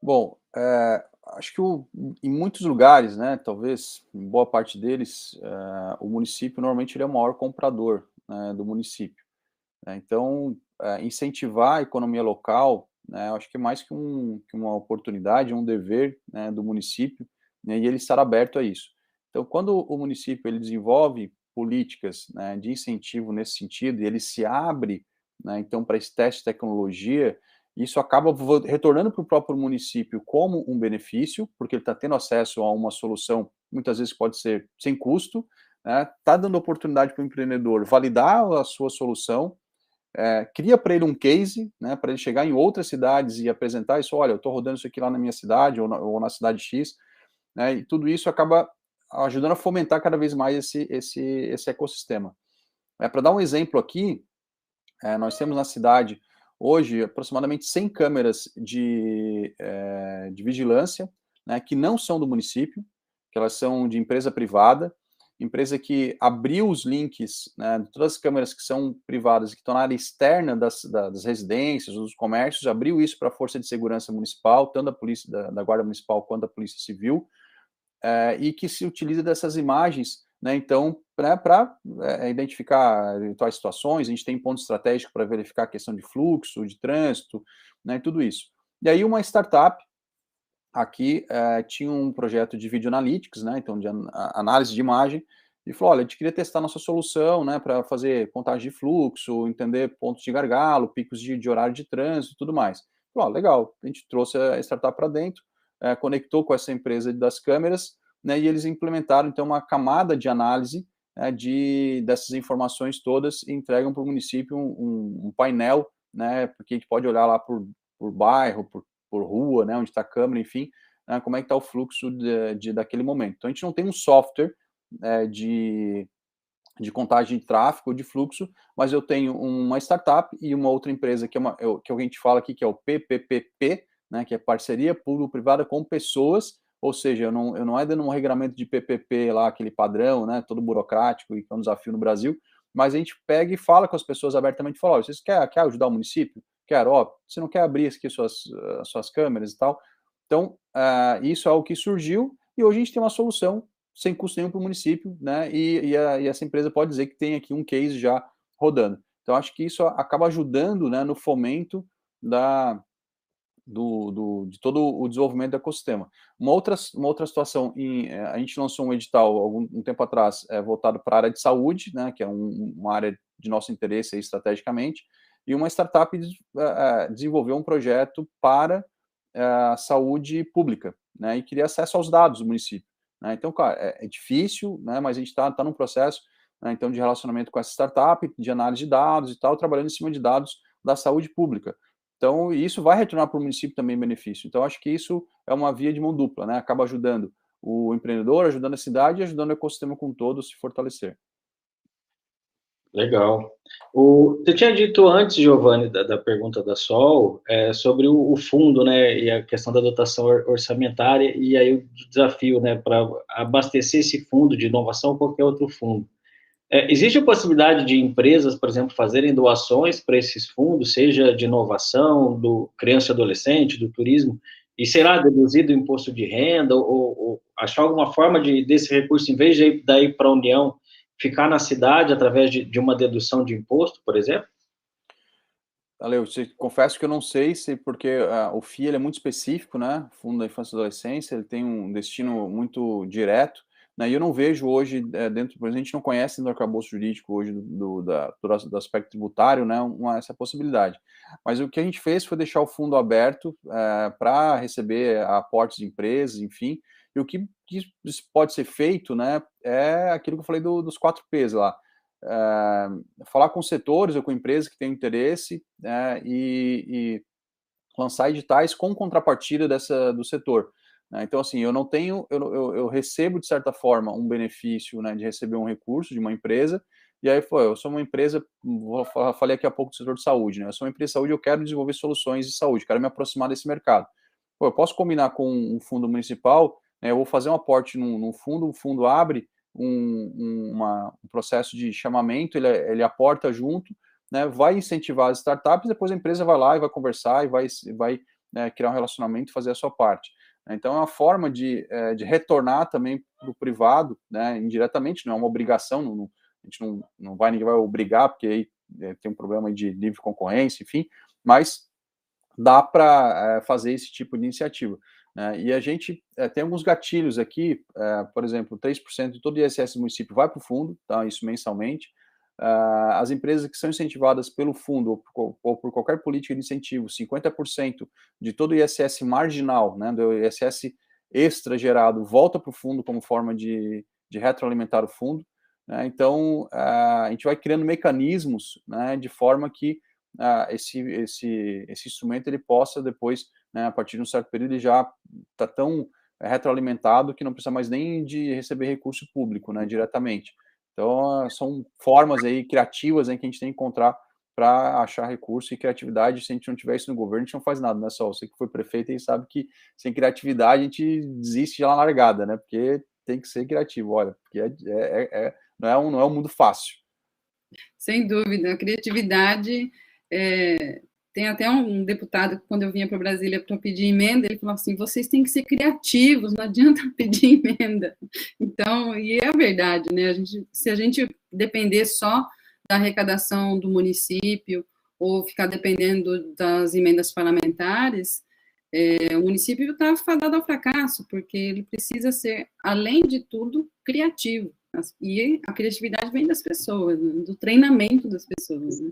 Bom, é, acho que o, em muitos lugares, né, talvez em boa parte deles, é, o município normalmente ele é o maior comprador né, do município. Né, então, é, incentivar a economia local, né, acho que é mais que, um, que uma oportunidade, um dever né, do município, né, e ele estar aberto a isso. Então, quando o município ele desenvolve políticas né, de incentivo nesse sentido, e ele se abre, né, então, para esse teste de tecnologia, isso acaba retornando para o próprio município como um benefício, porque ele está tendo acesso a uma solução, muitas vezes pode ser sem custo, está né? Tá dando oportunidade para o empreendedor validar a sua solução, é, cria para ele um case, né, para ele chegar em outras cidades e apresentar isso, olha, eu estou rodando isso aqui lá na minha cidade ou na, ou na cidade X, né, e tudo isso acaba ajudando a fomentar cada vez mais esse, esse, esse ecossistema. É, para dar um exemplo aqui, é, nós temos na cidade hoje aproximadamente 100 câmeras de, é, de vigilância, né, que não são do município, que elas são de empresa privada, empresa que abriu os links, né, de todas as câmeras que são privadas, que estão na área externa das, das residências, dos comércios, abriu isso para a Força de Segurança Municipal, tanto da Polícia, da, da Guarda Municipal quanto da Polícia Civil, é, e que se utiliza dessas imagens né, então, para é, identificar eventuais situações, a gente tem ponto estratégico para verificar a questão de fluxo, de trânsito, né, tudo isso. E aí uma startup aqui é, tinha um projeto de video analytics, né, então de an análise de imagem, e falou, olha, a gente queria testar nossa solução, né, para fazer contagem de fluxo, entender pontos de gargalo, picos de, de horário de trânsito e tudo mais. Falou, legal, a gente trouxe a startup para dentro, é, conectou com essa empresa das câmeras, né, e eles implementaram então uma camada de análise né, de dessas informações todas e entregam para o município um, um, painel, né, porque a gente pode olhar lá por, por bairro, por, por rua, né, onde está a câmera, enfim, né, como é que está o fluxo de, de, daquele momento. Então a gente não tem um software é, de, de contagem de tráfego de fluxo, mas eu tenho uma startup e uma outra empresa que é uma que a gente fala aqui que é o PPPP, né, que é parceria público-privada com pessoas ou seja, eu não, eu não é dando um regramento de PPP lá, aquele padrão, né, todo burocrático e que é um desafio no Brasil, mas a gente pega e fala com as pessoas abertamente, fala, oh, vocês querem quer ajudar o município? Quero, ó, você não quer abrir aqui suas, suas câmeras e tal? Então, uh, isso é o que surgiu e hoje a gente tem uma solução sem custo nenhum para o município, né, e, e, a, e, essa empresa pode dizer que tem aqui um case já rodando. Então, acho que isso acaba ajudando, né, no fomento da, do, do, de todo o desenvolvimento do ecossistema. Uma outra, uma outra situação, em, eh, a gente lançou um edital algum um tempo atrás é, voltado para a área de saúde, né, que é um, uma área de nosso interesse aí, estrategicamente, e uma startup uh, desenvolveu um projeto para a uh, saúde pública, né, e queria acesso aos dados do município. Né, então, claro, é, é, difícil, né, mas a gente está tá num processo né, então de relacionamento com essa startup, de análise de dados e tal, trabalhando em cima de dados da saúde pública. Então, isso vai retornar para o município também benefício. Então, acho que isso é uma via de mão dupla, né? Acaba ajudando o empreendedor, ajudando a cidade e ajudando o ecossistema como um todo a se fortalecer. Legal. O, você tinha dito antes, Giovanni, da, da pergunta da Sol, é, sobre o, o, fundo, né, e a questão da dotação orçamentária, e aí o desafio, né, para abastecer esse fundo de inovação ou qualquer outro fundo. É, existe a possibilidade de empresas, por exemplo, fazerem doações para esses fundos, seja de inovação, do criança e adolescente, do turismo, e será deduzido o imposto de renda, ou, ou, achar alguma forma de, desse recurso, em vez de ir daí para a União, ficar na cidade através de, de, uma dedução de imposto, por exemplo? Ale, eu te, confesso que eu não sei se porque uh, o FII é muito específico, né? Fundo da Infância e Adolescência, ele tem um destino muito direto, né? E eu não vejo hoje é, dentro, por exemplo, a gente não conhece no arcabouço jurídico hoje do, do, da, do, aspecto tributário, né? Uma, essa possibilidade. Mas o que a gente fez foi deixar o fundo aberto é, para receber aportes de empresas, enfim. E o que, que, pode ser feito, né? É aquilo que eu falei do, dos quatro P's lá é, falar com setores ou com empresas que têm interesse é, e, e, lançar editais com contrapartida dessa, do setor. Né? Então, assim, eu não tenho, eu, eu, eu, recebo, de certa forma, um benefício né, de receber um recurso de uma empresa, e aí foi, eu sou uma empresa, falei aqui há pouco do setor de saúde, né? Eu sou uma empresa de saúde, eu quero desenvolver soluções de saúde, quero me aproximar desse mercado. Pô, eu posso combinar com um fundo municipal, né, eu vou fazer um aporte num, num fundo, o fundo abre um, uma, um processo de chamamento, ele, ele aporta junto, né, vai incentivar as startups, depois a empresa vai lá e vai conversar e vai, vai né, criar um relacionamento e fazer a sua parte. Então, é uma forma de, é, de retornar também para o privado, né, indiretamente, não é uma obrigação, não, a gente não, não vai, ninguém vai obrigar, porque aí é, tem um problema de livre concorrência, enfim, mas dá para é, fazer esse tipo de iniciativa. Né? E a gente é, tem alguns gatilhos aqui, é, por exemplo, 3% de todo o ISS do município vai para o fundo, tá? isso mensalmente. Uh, as empresas que são incentivadas pelo fundo ou por, ou por, qualquer política de incentivo, 50% de todo o ISS marginal, né, do ISS extra gerado, volta para o fundo como forma de, de retroalimentar o fundo. Né? Então, uh, a gente vai criando mecanismos né, de forma que uh, esse, esse, esse instrumento ele possa depois né, a partir de um certo período, ele já está tão retroalimentado que não precisa mais nem de receber recurso público, né, diretamente. Então, são formas aí criativas aí que a gente tem que encontrar para achar recurso e criatividade. Se a gente não tiver isso no governo, a gente não faz nada, né, só você que foi prefeito e sabe que sem criatividade a gente desiste já na largada, né, porque tem que ser criativo, olha, porque é, é, é, não, é um, não é um mundo fácil. Sem dúvida, a criatividade é, tem até um deputado que, quando eu vinha para Brasília para pedir emenda, ele falou assim: vocês têm que ser criativos, não adianta pedir emenda. Então, e é a verdade, né? A gente, se a gente depender só da arrecadação do município ou ficar dependendo das emendas parlamentares, é, o município está fadado ao fracasso, porque ele precisa ser, além de tudo, criativo. E a criatividade vem das pessoas, né? do treinamento das pessoas. Né?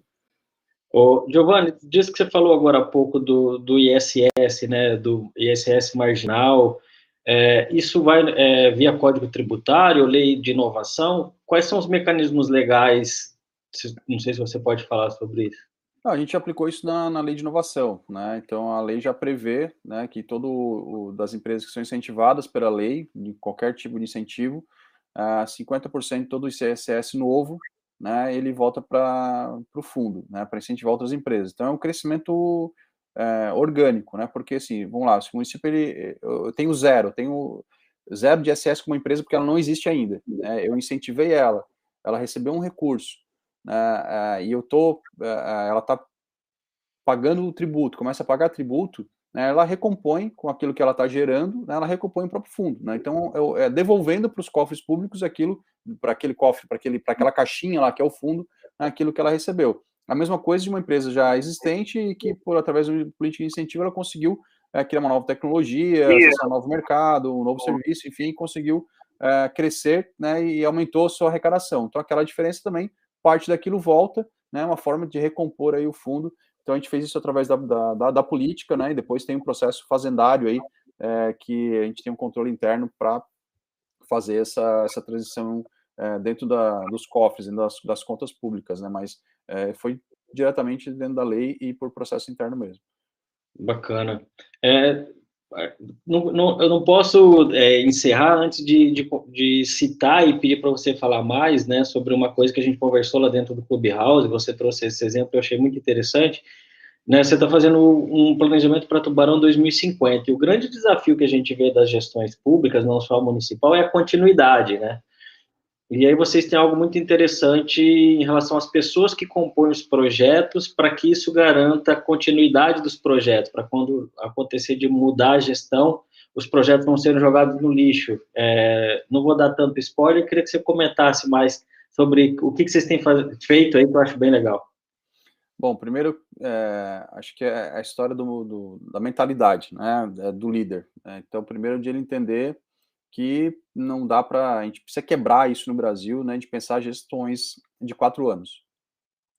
Ô, Giovanni, diz que você falou agora há pouco do, do ISS, né, do ISS marginal, é, isso vai é, via Código Tributário, lei de inovação, quais são os mecanismos legais, não sei se você pode falar sobre isso. Não, a gente aplicou isso na, na, lei de inovação, né? Então a lei já prevê, né, que todo o, das empresas que são incentivadas pela lei, de qualquer tipo de incentivo, uh, 50% de todo o ICSS novo né, ele volta para o fundo, né, para incentivar outras empresas. Então é um crescimento é, orgânico, né, porque assim, vamos lá, se o município ele, eu tenho zero, eu tenho zero de SS com uma empresa porque ela não existe ainda, né, eu incentivei ela, ela recebeu um recurso, né, é, e eu tô, é, ela está pagando o tributo, começa a pagar tributo, né, ela recompõe com aquilo que ela está gerando, né, ela recompõe o próprio fundo. Né, então, eu, é, devolvendo para os cofres públicos aquilo, para aquele cofre, para aquela caixinha lá que é o fundo, né, aquilo que ela recebeu. A mesma coisa de uma empresa já existente e que, por através de política de incentivo, ela conseguiu é, criar uma nova tecnologia, um novo mercado, um novo serviço, enfim, conseguiu é, crescer né, e aumentou a sua arrecadação. Então, aquela diferença também, parte daquilo volta, né, uma forma de recompor aí o fundo então a gente fez isso através da, da, da, política, né? E depois tem um processo fazendário aí é, que a gente tem um controle interno para fazer essa, essa transição é, dentro da, dos cofres, e das, das contas públicas, né? Mas é, foi diretamente dentro da lei e por processo interno mesmo. Bacana. É, não, eu não posso é, encerrar antes de, de, de, citar e pedir para você falar mais né, sobre uma coisa que a gente conversou lá dentro do Clubhouse, você trouxe esse exemplo, eu achei muito interessante. Né, você está fazendo um planejamento para Tubarão 2050, e o grande desafio que a gente vê das gestões públicas, não só municipal, é a continuidade, né? E aí vocês têm algo muito interessante em relação às pessoas que compõem os projetos, para que isso garanta a continuidade dos projetos, para quando acontecer de mudar a gestão, os projetos não serem jogados no lixo. É, não vou dar tanto spoiler, queria que você comentasse mais sobre o que, que vocês têm feito aí, que eu acho bem legal. Bom, primeiro, é, acho que é a história do, do, da mentalidade, né, é, do líder. Né? Então, primeiro de ele entender que não dá para, a gente precisa quebrar isso no Brasil, né, de pensar gestões de quatro anos.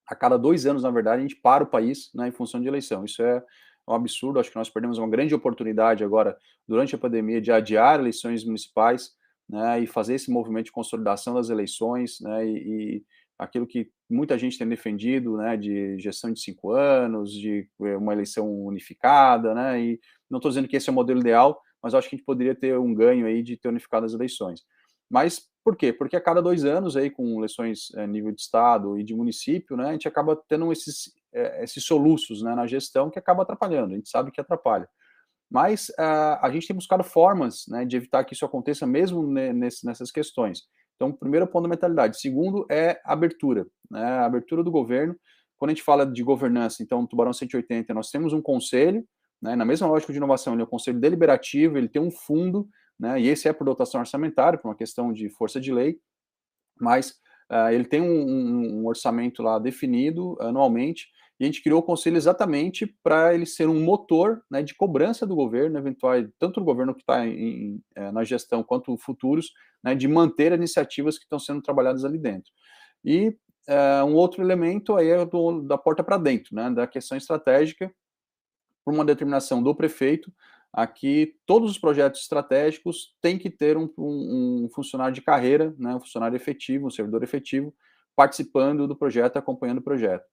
A cada dois anos, na verdade, a gente para o país, né, em função de eleição. Isso é um absurdo, acho que nós perdemos uma grande oportunidade agora, durante a pandemia, de adiar eleições municipais, né, e fazer esse movimento de consolidação das eleições, né, e, e aquilo que muita gente tem defendido, né, de gestão de cinco anos, de eh, uma eleição unificada, né, e não estou dizendo que esse é o modelo ideal, mas acho que a gente poderia ter um ganho aí de ter unificado as eleições. Mas por quê? Porque a cada dois anos aí com eleições a eh, nível de estado e de município, né, a gente acaba tendo esses, eh, esses soluços né, na gestão que acaba atrapalhando, a gente sabe que atrapalha. Mas uh, a gente tem buscado formas né, de evitar que isso aconteça mesmo nesse, nessas questões. Então, primeiro ponto da mentalidade. Segundo é abertura, né? Abertura do governo. Quando a gente fala de governança, então, Tubarão 180, nós temos um conselho, né? Na mesma lógica de inovação, ele é um conselho deliberativo, ele tem um fundo, né? E esse é por dotação orçamentária, por uma questão de força de lei, mas uh, ele tem um, um, orçamento lá definido anualmente, e a gente criou o conselho exatamente para ele ser um motor né, de cobrança do governo, eventual, tanto do governo que está é, na gestão quanto futuros, né, de manter iniciativas que estão sendo trabalhadas ali dentro. E é, um outro elemento aí é do, da porta para dentro, né, da questão estratégica, por uma determinação do prefeito, aqui todos os projetos estratégicos têm que ter um, um, um funcionário de carreira, né, um funcionário efetivo, um servidor efetivo, participando do projeto, acompanhando o projeto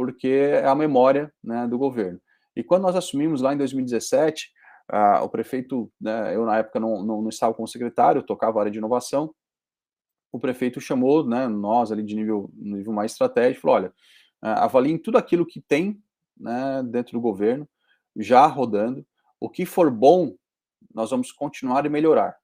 porque é a memória né, do governo. E quando nós assumimos lá em 2017, uh, o prefeito, né, eu na época não, não, não, estava como secretário, tocava a área de inovação, o prefeito chamou né, nós ali de nível, nível mais estratégico, falou, olha, avaliem tudo aquilo que tem né, dentro do governo, já rodando, o que for bom, nós vamos continuar e melhorar.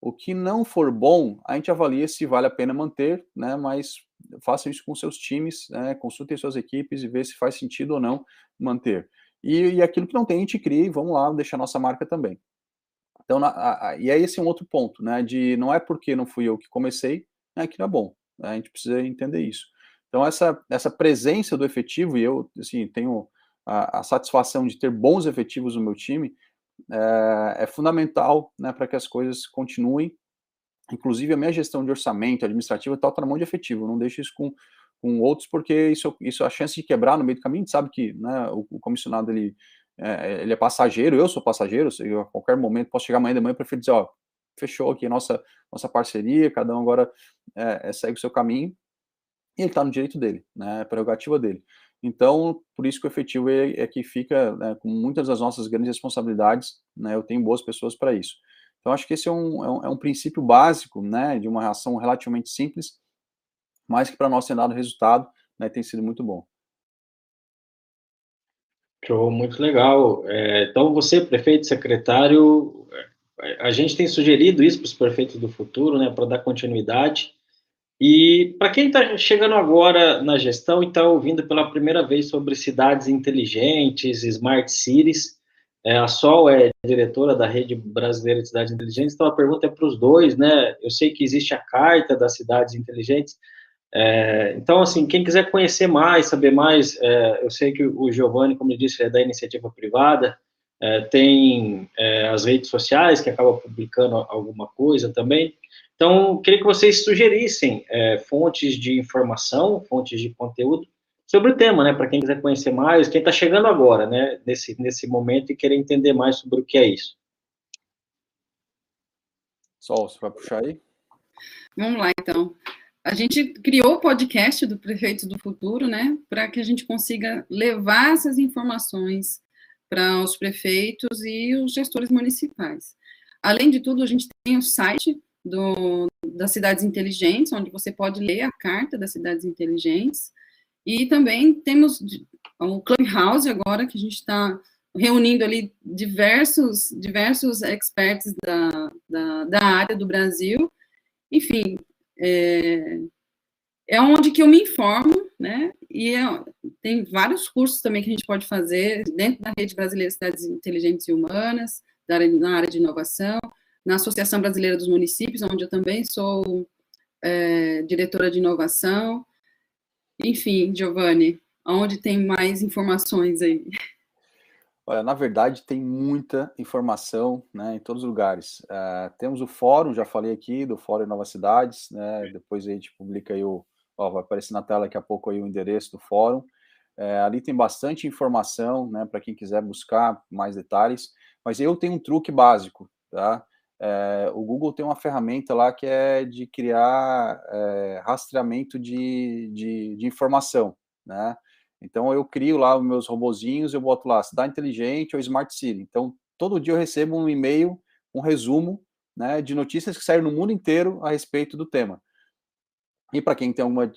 O que não for bom, a gente avalia se vale a pena manter, né, mas façam isso com seus times, né, consultem suas equipes e vê se faz sentido ou não manter. E, e aquilo que não tem, a gente cria e vamos lá deixar nossa marca também. Então, na, a, e aí esse é um outro ponto, né, de não é porque não fui eu que comecei, né, que não é bom, né, a gente precisa entender isso. Então, essa, essa presença do efetivo, e eu, assim, tenho a, satisfação de ter bons efetivos no meu time, é, é fundamental, né, para que as coisas continuem Inclusive, a minha gestão de orçamento administrativa está na mão de efetivo, não deixo isso com, com outros, porque isso, isso a chance de quebrar no meio do caminho, a gente sabe que né, o, o, comissionado ele é, ele é passageiro, eu sou passageiro, eu, a qualquer momento posso chegar amanhã de manhã para dizer, ó, fechou aqui a nossa, nossa parceria, cada um agora é, é, segue o seu caminho, e ele está no direito dele, né, é prerrogativa dele. Então, por isso que o efetivo é, é que fica né, com muitas das nossas grandes responsabilidades, né, eu tenho boas pessoas para isso. Então, acho que esse é um, é um, é um princípio básico, né, de uma reação relativamente simples, mas que para nós tem dado resultado, né, tem sido muito bom. Show, muito legal. É, então, você, prefeito, secretário, é, a gente tem sugerido isso para os prefeitos do futuro, né, para dar continuidade. E para quem está chegando agora na gestão e está ouvindo pela primeira vez sobre cidades inteligentes, smart cities, é, a Sol é diretora da Rede Brasileira de Cidades Inteligentes, então a pergunta é para os dois, né? Eu sei que existe a Carta das Cidades Inteligentes, é, então, assim, quem quiser conhecer mais, saber mais, é, eu sei que o Giovanni, como eu disse, é da iniciativa privada, é, tem é, as redes sociais, que acaba publicando alguma coisa também. Então, queria que vocês sugerissem é, fontes de informação, fontes de conteúdo, sobre o tema, né? Para quem quiser conhecer mais, quem está chegando agora, né? Nesse, nesse momento e querer entender mais sobre o que é isso. Sol, você vai puxar aí? Vamos lá, então. A gente criou o podcast do Prefeito do Futuro, né? Para que a gente consiga levar essas informações para os prefeitos e os gestores municipais. Além de tudo, a gente tem o site do, das cidades inteligentes, onde você pode ler a carta das cidades inteligentes, e também temos o Clubhouse agora, que a gente está reunindo ali diversos, diversos experts da, da, da área do Brasil. Enfim, é, é onde que eu me informo, né? E é, tem vários cursos também que a gente pode fazer dentro da Rede Brasileira de Cidades Inteligentes e Humanas, da área, na área de inovação, na Associação Brasileira dos Municípios, onde eu também sou é, diretora de inovação. Enfim, Giovanni, Onde tem mais informações aí? Olha, na verdade, tem muita informação né, em todos os lugares. Uh, temos o fórum, já falei aqui, do Fórum Novas Cidades, né, depois a gente publica aí o. Ó, vai aparecer na tela daqui a pouco aí o endereço do fórum. É, ali tem bastante informação, né, para quem quiser buscar mais detalhes. Mas eu tenho um truque básico, tá? É, o Google tem uma ferramenta lá que é de criar é, rastreamento de, de, de, informação, né? Então eu crio lá os meus robozinhos, eu boto lá cidade inteligente ou smart city. Então todo dia eu recebo um e-mail, um resumo, né, de notícias que saíram no mundo inteiro a respeito do tema. E para quem tem alguma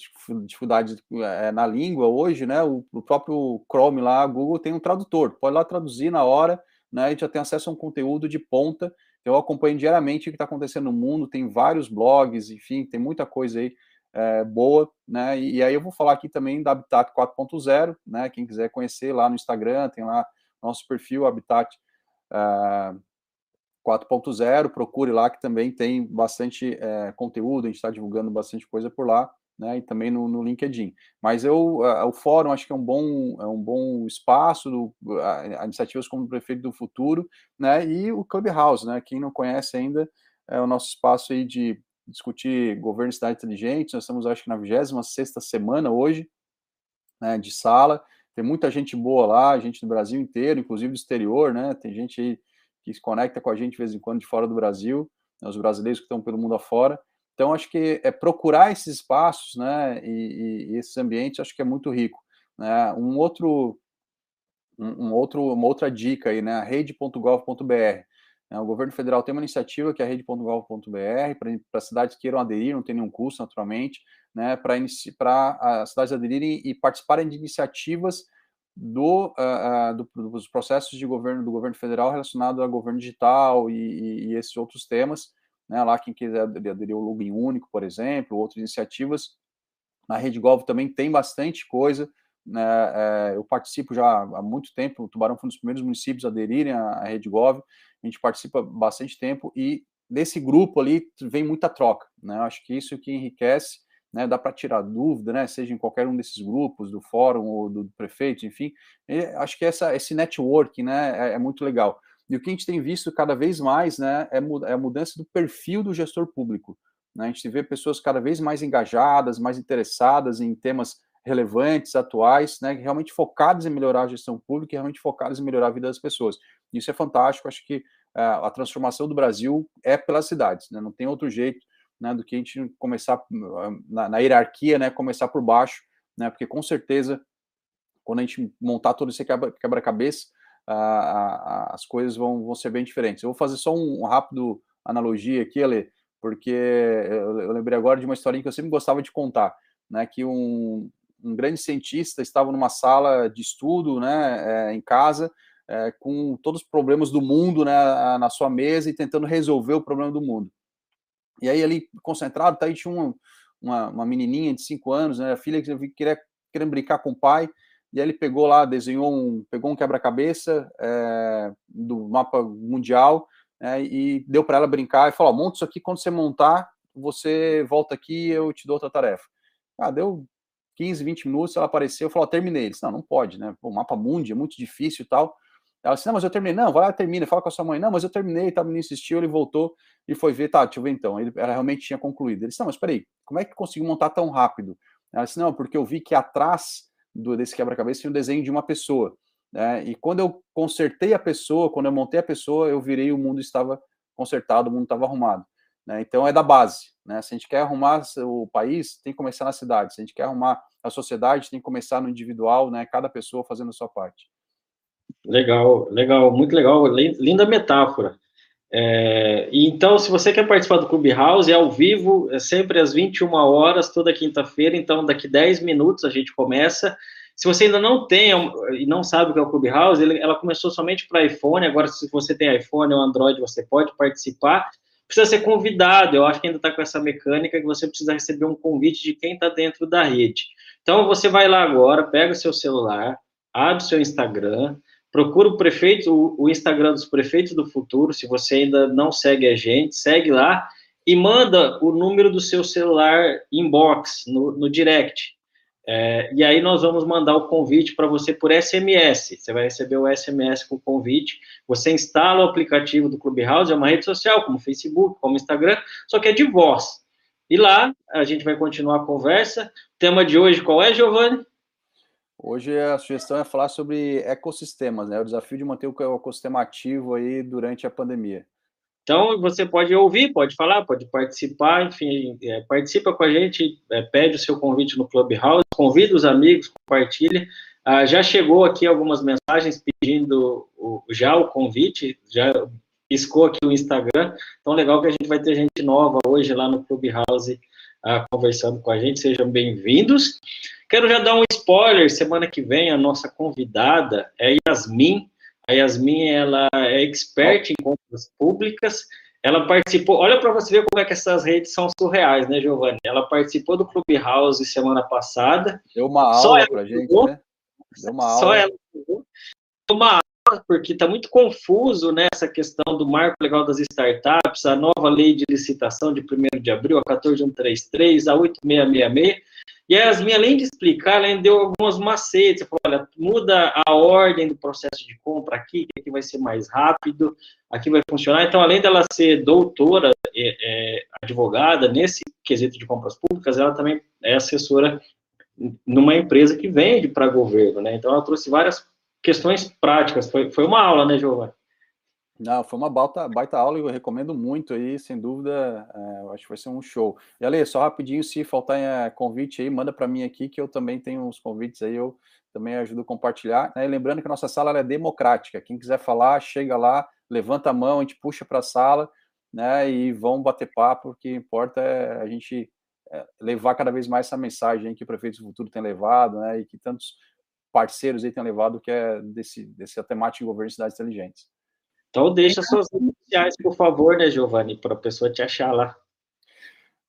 dificuldade é, na língua hoje, né, o, o, próprio Chrome lá, Google tem um tradutor, pode lá traduzir na hora, né, e já tem acesso a um conteúdo de ponta. Eu acompanho diariamente o que está acontecendo no mundo, tem vários blogs, enfim, tem muita coisa aí é, boa, né? E, e, aí eu vou falar aqui também da Habitat 4.0, né? Quem quiser conhecer lá no Instagram, tem lá nosso perfil Habitat uh, 4.0, procure lá que também tem bastante é, conteúdo, a gente está divulgando bastante coisa por lá, né? E também no, no LinkedIn. Mas eu, uh, o fórum acho que é um bom, é um bom espaço, do, iniciativas como o Prefeito do Futuro, né? E o Clubhouse, né? Quem não conhece ainda, é o nosso espaço aí de discutir governo e cidade inteligente. Nós estamos, acho que, na 26 semana hoje, né, de sala. Tem muita gente boa lá, gente do Brasil inteiro, inclusive do exterior, né? Tem gente aí que se conecta com a gente de vez em quando de fora do Brasil, né, os brasileiros que estão pelo mundo afora. Então, acho que é procurar esses espaços, né, e, e esses ambientes, acho que é muito rico. Né? Um outro, um, um outro, uma outra dica aí, né, rede.gov.br. Né, o governo federal tem uma iniciativa que é a rede.gov.br para cidades que queiram aderir, não tem nenhum custo, naturalmente, né, para as cidades aderirem e participarem de iniciativas do, uh, do, dos processos de governo do governo federal relacionado ao governo digital e, e, e esses outros temas. Né, lá quem quiser aderir ao login único, por exemplo, outras iniciativas. Na Rede Gov também tem bastante coisa. Né, é, eu participo já há muito tempo, o Tubarão foi um dos primeiros municípios a aderirem à, Rede Gov a gente participa bastante tempo e desse grupo ali vem muita troca, né? Acho que isso que enriquece, né? Dá para tirar dúvida, né? Seja em qualquer um desses grupos, do fórum ou do, prefeito, enfim. acho que essa, esse networking, né? É, é, muito legal. E o que a gente tem visto cada vez mais, né? É, é a mudança do perfil do gestor público. Né? A gente vê pessoas cada vez mais engajadas, mais interessadas em temas relevantes, atuais, né, realmente focadas em melhorar a gestão pública e realmente focadas em melhorar a vida das pessoas. Isso é fantástico, acho que uh, a transformação do Brasil é pelas cidades, né, não tem outro jeito né, do que a gente começar na, na hierarquia, né, começar por baixo, né, porque com certeza, quando a gente montar todo esse quebra-cabeça, uh, as coisas vão, vão ser bem diferentes. Eu vou fazer só um, um rápido analogia aqui, Ale, porque eu, eu lembrei agora de uma historinha que eu sempre gostava de contar, né, que um, um grande cientista estava numa sala de estudo, né, é, em casa, é, com todos os problemas do mundo, né, na sua mesa e tentando resolver o problema do mundo. E aí ali concentrado, tá aí tinha uma, uma, uma menininha de cinco anos, né, a filha que queria querendo brincar com o pai, e aí ele pegou lá, desenhou um, pegou um quebra-cabeça é, do mapa mundial é, e deu para ela brincar e falou: monta isso aqui, quando você montar, você volta aqui, eu te dou outra tarefa. Ah, deu 15, 20 minutos, ela apareceu falou, terminei. Ele disse, não, não pode, né? O mapa mundi é muito difícil e tal. Ela disse, não, mas eu terminei. Não, vai lá, termina, fala com a sua mãe. Não, mas eu terminei, tá, o menino insistiu, ele voltou e foi ver, tá, deixa eu ver então. Ele, ela realmente tinha concluído. Ele disse, não, mas peraí, como é que conseguiu montar tão rápido? Ela disse, não, porque eu vi que atrás do, desse quebra-cabeça tinha um desenho de uma pessoa. Né? E quando eu consertei a pessoa, quando eu montei a pessoa, eu virei o mundo estava consertado, o mundo estava arrumado. Né? Então é da base. Né? Se a gente quer arrumar o país, tem que começar na cidade. Se a gente quer arrumar a sociedade, tem que começar no individual, né? cada pessoa fazendo a sua parte. Legal, legal, muito legal, linda metáfora. É, então, se você quer participar do Clubhouse, é ao vivo, é sempre às 21 horas, toda quinta-feira, então daqui 10 minutos a gente começa. Se você ainda não tem e não sabe o que é o Clubhouse, ela começou somente para iPhone, agora se você tem iPhone ou Android, você pode participar precisa ser convidado. Eu acho que ainda está com essa mecânica que você precisa receber um convite de quem está dentro da rede. Então, você vai lá agora, pega o seu celular, abre o seu Instagram, procura o prefeito, o, o Instagram dos prefeitos do futuro. Se você ainda não segue a gente, segue lá e manda o número do seu celular inbox no, no direct. É, e aí nós vamos mandar o convite para você por SMS. Você vai receber o SMS com o convite. Você instala o aplicativo do Clubhouse, é uma rede social, como Facebook, como Instagram, só que é de voz. E lá a gente vai continuar a conversa. O tema de hoje qual é, Giovanni? Hoje a sugestão é falar sobre ecossistemas, né? O desafio de manter o ecossistema ativo aí durante a pandemia. Então, você pode ouvir, pode falar, pode participar, enfim, é, participa com a gente, é, pede o seu convite no Clubhouse, convida os amigos, compartilha. Ah, já chegou aqui algumas mensagens pedindo o, já o convite, já piscou aqui o Instagram, então legal que a gente vai ter gente nova hoje lá no Clubhouse ah, conversando com a gente, sejam bem-vindos. Quero já dar um spoiler, semana que vem a nossa convidada é Yasmin, a Yasmin, ela é expert em compras públicas. Ela participou, olha para você ver como é que essas redes são surreais, né, Giovanni? Ela participou do Clubhouse semana passada. Deu uma aula para gente, né? Deu uma aula. Só ela Deu uma porque está muito confuso nessa né, questão do marco legal das startups, a nova lei de licitação de 1 de abril, a 14133, a 8666 e a Yasmin, além de explicar, ela deu algumas macetes. Falou, olha, muda a ordem do processo de compra aqui, que aqui vai ser mais rápido, aqui vai funcionar. Então, além dela ser doutora, é, é, advogada nesse quesito de compras públicas, ela também é assessora numa empresa que vende para governo, né? Então, ela trouxe várias questões práticas. Foi, foi uma aula, né, Giovanni? Não, foi uma baita, baita aula e eu recomendo muito aí, sem dúvida, é, acho que vai ser um show. E Ale, só rapidinho, se faltar é, convite aí, manda para mim aqui que eu também tenho uns convites aí, eu também ajudo a compartilhar. Né? lembrando que a nossa sala é democrática, quem quiser falar, chega lá, levanta a mão, a gente puxa para a sala, né, e vão bater papo, o que importa é a gente é, levar cada vez mais essa mensagem que o Prefeito do Futuro tem levado, né, e que tantos parceiros aí têm levado, que é desse, desse temática de governo de cidades inteligentes. Então deixa suas redes sociais, por favor, né, Giovanni, para a pessoa te achar lá.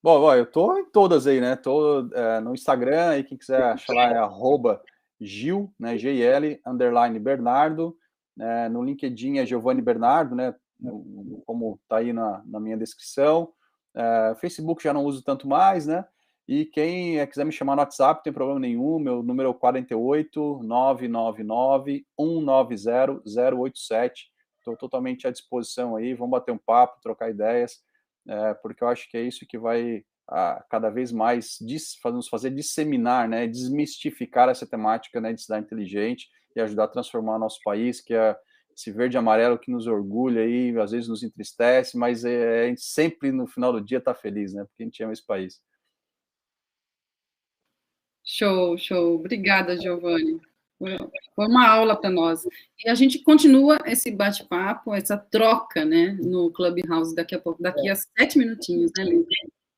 Bom, bom, eu tô em todas aí, né? Tô é, no Instagram, e quem quiser achar lá é arroba Gil, né? G-I-L, underline Bernardo. É, no LinkedIn é Giovanni Bernardo, né? Como tá aí na, na minha descrição. É, Facebook já não uso tanto mais, né? E quem é, quiser me chamar no WhatsApp, não tem problema nenhum. Meu número é o 48 999 190 087. Estou totalmente à disposição aí, vamos bater um papo, trocar ideias, é, porque eu acho que é isso que vai a, cada vez mais dis, nos fazer disseminar, né, desmistificar essa temática né, de cidade inteligente e ajudar a transformar nosso país, que é esse verde e amarelo que nos orgulha e às vezes nos entristece, mas é, a gente sempre no final do dia está feliz, né, porque a gente ama esse país. Show, show. Obrigada, Giovanni. Foi uma aula para nós. E a gente continua esse bate-papo, essa troca, né, no Clubhouse daqui a pouco, daqui a sete minutinhos, né, Lívia?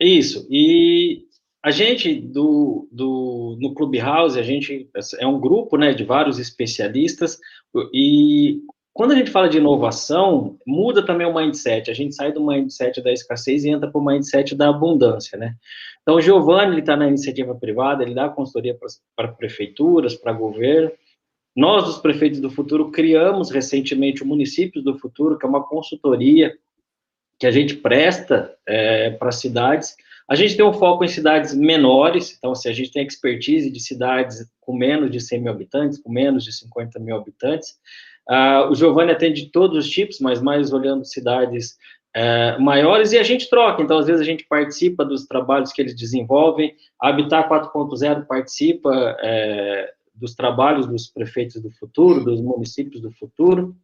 Isso. E a gente do, do no Clubhouse, a gente é um grupo, né, de vários especialistas e quando a gente fala de inovação, muda também o mindset. A gente sai do mindset da escassez e entra para o mindset da abundância, né? Então, o Giovanni está na iniciativa privada, ele dá consultoria para prefeituras, para governo. Nós, dos prefeitos do futuro, criamos recentemente o Municípios do Futuro, que é uma consultoria que a gente presta é, para cidades. A gente tem um foco em cidades menores, então, se assim, a gente tem expertise de cidades com menos de 100 mil habitantes, com menos de 50 mil habitantes. Uh, o Giovanni atende todos os tipos, mas mais olhando cidades é, maiores e a gente troca. Então, às vezes, a gente participa dos trabalhos que eles desenvolvem. A Habitat 4.0 participa é, dos trabalhos dos prefeitos do futuro, dos municípios do futuro.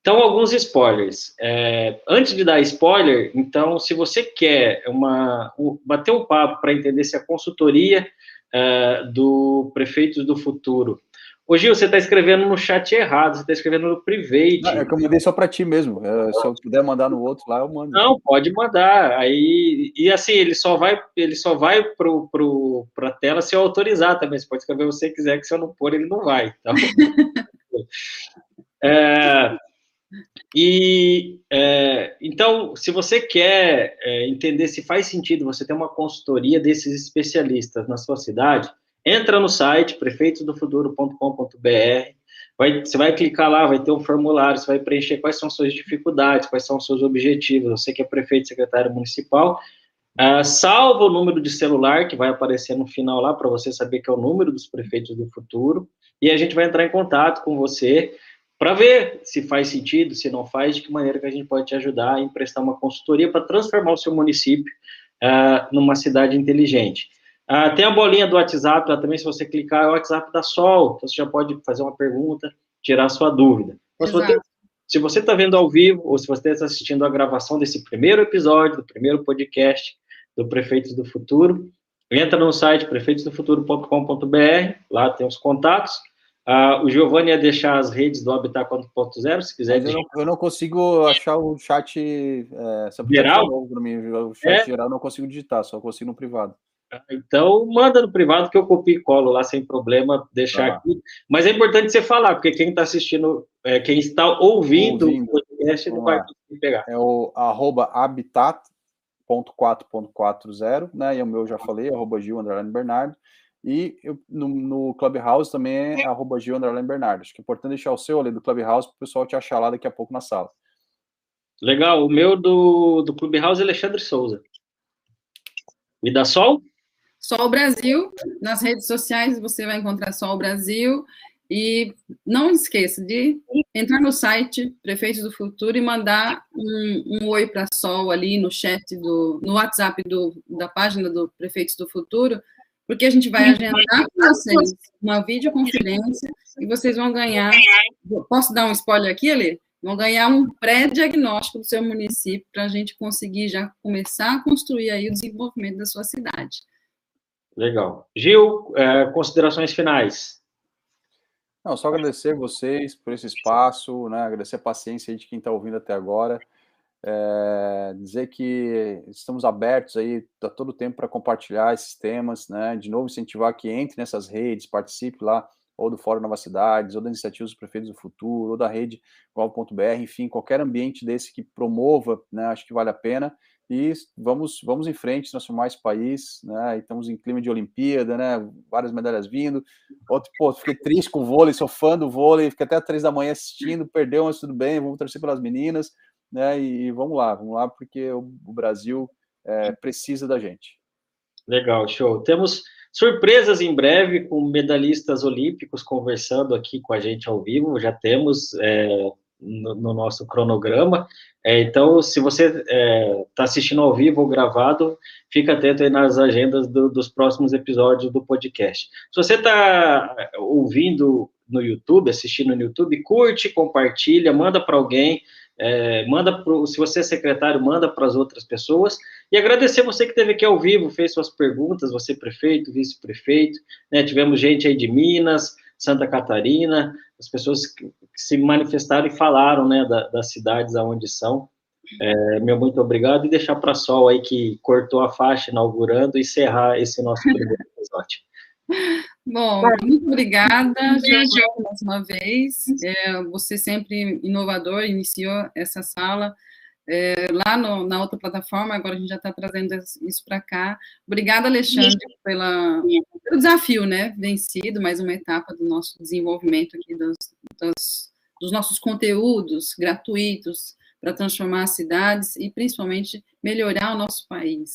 Então, alguns spoilers. É, antes de dar spoiler, então, se você quer uma, um, bater um papo para entender se a consultoria é, do Prefeitos do Futuro Ô Gil, você está escrevendo no chat errado, você está escrevendo no private. Não, é que eu mandei só para ti mesmo. É, se eu puder mandar no outro lá, eu mando. Não, pode mandar. Aí, e assim, ele só vai, ele só vai pro, pro, a tela se eu autorizar também. Você pode escrever o que você quiser, que se eu não pôr, ele não vai. Então, é, e é, então, se você quer é, entender se faz sentido você ter uma consultoria desses especialistas na sua cidade, entra no site prefeitosdofuturo.com.br, vai, você vai clicar lá, vai ter um formulário, você vai preencher quais são suas dificuldades, quais são seus objetivos, você que é prefeito, secretário municipal, Uh, salva o número de celular que vai aparecer no final lá para você saber que é o número dos prefeitos do futuro e a gente vai entrar em contato com você para ver se faz sentido, se não faz, de que maneira que a gente pode te ajudar a emprestar uma consultoria para transformar o seu município uh, numa cidade inteligente. Uh, tem a bolinha do WhatsApp lá também, se você clicar, é o WhatsApp da Sol, então você já pode fazer uma pergunta, tirar sua dúvida. Então, se você está vendo ao vivo, ou se você está assistindo a gravação desse primeiro episódio, do primeiro podcast do Prefeitos do Futuro, entra no site prefeitosdofuturo.com.br, lá tem os contatos, Uh, o Giovanni ia deixar as redes do Habitat 4.0, se quiser. Eu não, eu não, consigo achar o chat é, geral. O chat é? geral não consigo digitar, só consigo no privado. Ah, então, manda no privado que eu copio e colo lá sem problema, deixar ah. aqui. Mas é importante você falar, porque quem está assistindo, é, quem está ouvindo, ouvindo. o podcast não vai conseguir pegar. É o arroba habitat.4.40, né? E o meu eu já falei, arroba Gil Bernardo. E eu, no, no, Clubhouse também é, é. arroba Gil Bernardo. Acho que é importante deixar o seu ali do Clubhouse para o pessoal te achar lá daqui a pouco na sala. Legal. O meu do, do Clubhouse é Alexandre Souza. E da Sol? Sol Brasil. Nas redes sociais você vai encontrar Sol Brasil. E não esqueça de entrar no site Prefeitos do Futuro e mandar um, um oi para Sol ali no chat, do, no WhatsApp do, da página do Prefeitos do Futuro, porque a gente vai agendar com vocês uma videoconferência e vocês vão ganhar. Posso dar um spoiler aqui, Ali? Vão ganhar um pré-diagnóstico do seu município para a gente conseguir já começar a construir aí o desenvolvimento da sua cidade. Legal. Gil, é, considerações finais. Não, só agradecer vocês por esse espaço, né? agradecer a paciência de quem está ouvindo até agora. É, dizer que estamos abertos aí a todo tempo para compartilhar esses temas, né? De novo, incentivar que entre nessas redes, participe lá, ou do Fórum Novas Cidades, ou da Iniciativa dos Prefeitos do Futuro, ou da rede gov.br, enfim, qualquer ambiente desse que promova, né? Acho que vale a pena. E vamos, vamos em frente, transformar esse país, né? E estamos em clima de Olimpíada, né? Várias medalhas vindo. Outro, pô, fiquei triste com o vôlei, sou fã do vôlei, fiquei até três da manhã assistindo, perdeu, mas tudo bem, vamos torcer pelas meninas né? E, vamos lá, vamos lá, porque o, o Brasil é, precisa da gente. Legal, show. Temos surpresas em breve com medalhistas olímpicos conversando aqui com a gente ao vivo. Já temos é, no, no, nosso cronograma. É, então, se você está é, assistindo ao vivo ou gravado, fica atento aí nas agendas do, dos próximos episódios do podcast. Se você está ouvindo no YouTube, assistindo no YouTube, curte, compartilha, manda para alguém. É, manda pro, se você é secretário, manda para as outras pessoas. E agradecer você que esteve aqui ao vivo, fez suas perguntas, você prefeito, vice-prefeito, né? Tivemos gente aí de Minas, Santa Catarina, as pessoas que, se manifestaram e falaram, né, da, das cidades aonde são. É, meu muito obrigado e deixar para Sol aí que cortou a faixa inaugurando e encerrar esse nosso primeiro episódio. Bom, muito obrigada, gente, mais uma vez. É, você sempre inovador, iniciou essa sala é, lá no, na outra plataforma, agora a gente já está trazendo isso para cá. Obrigada, Alexandre, pela, pelo desafio, né, vencido, mais uma etapa do nosso desenvolvimento aqui dos, dos, dos nossos conteúdos gratuitos para transformar as cidades e, principalmente, melhorar o nosso país.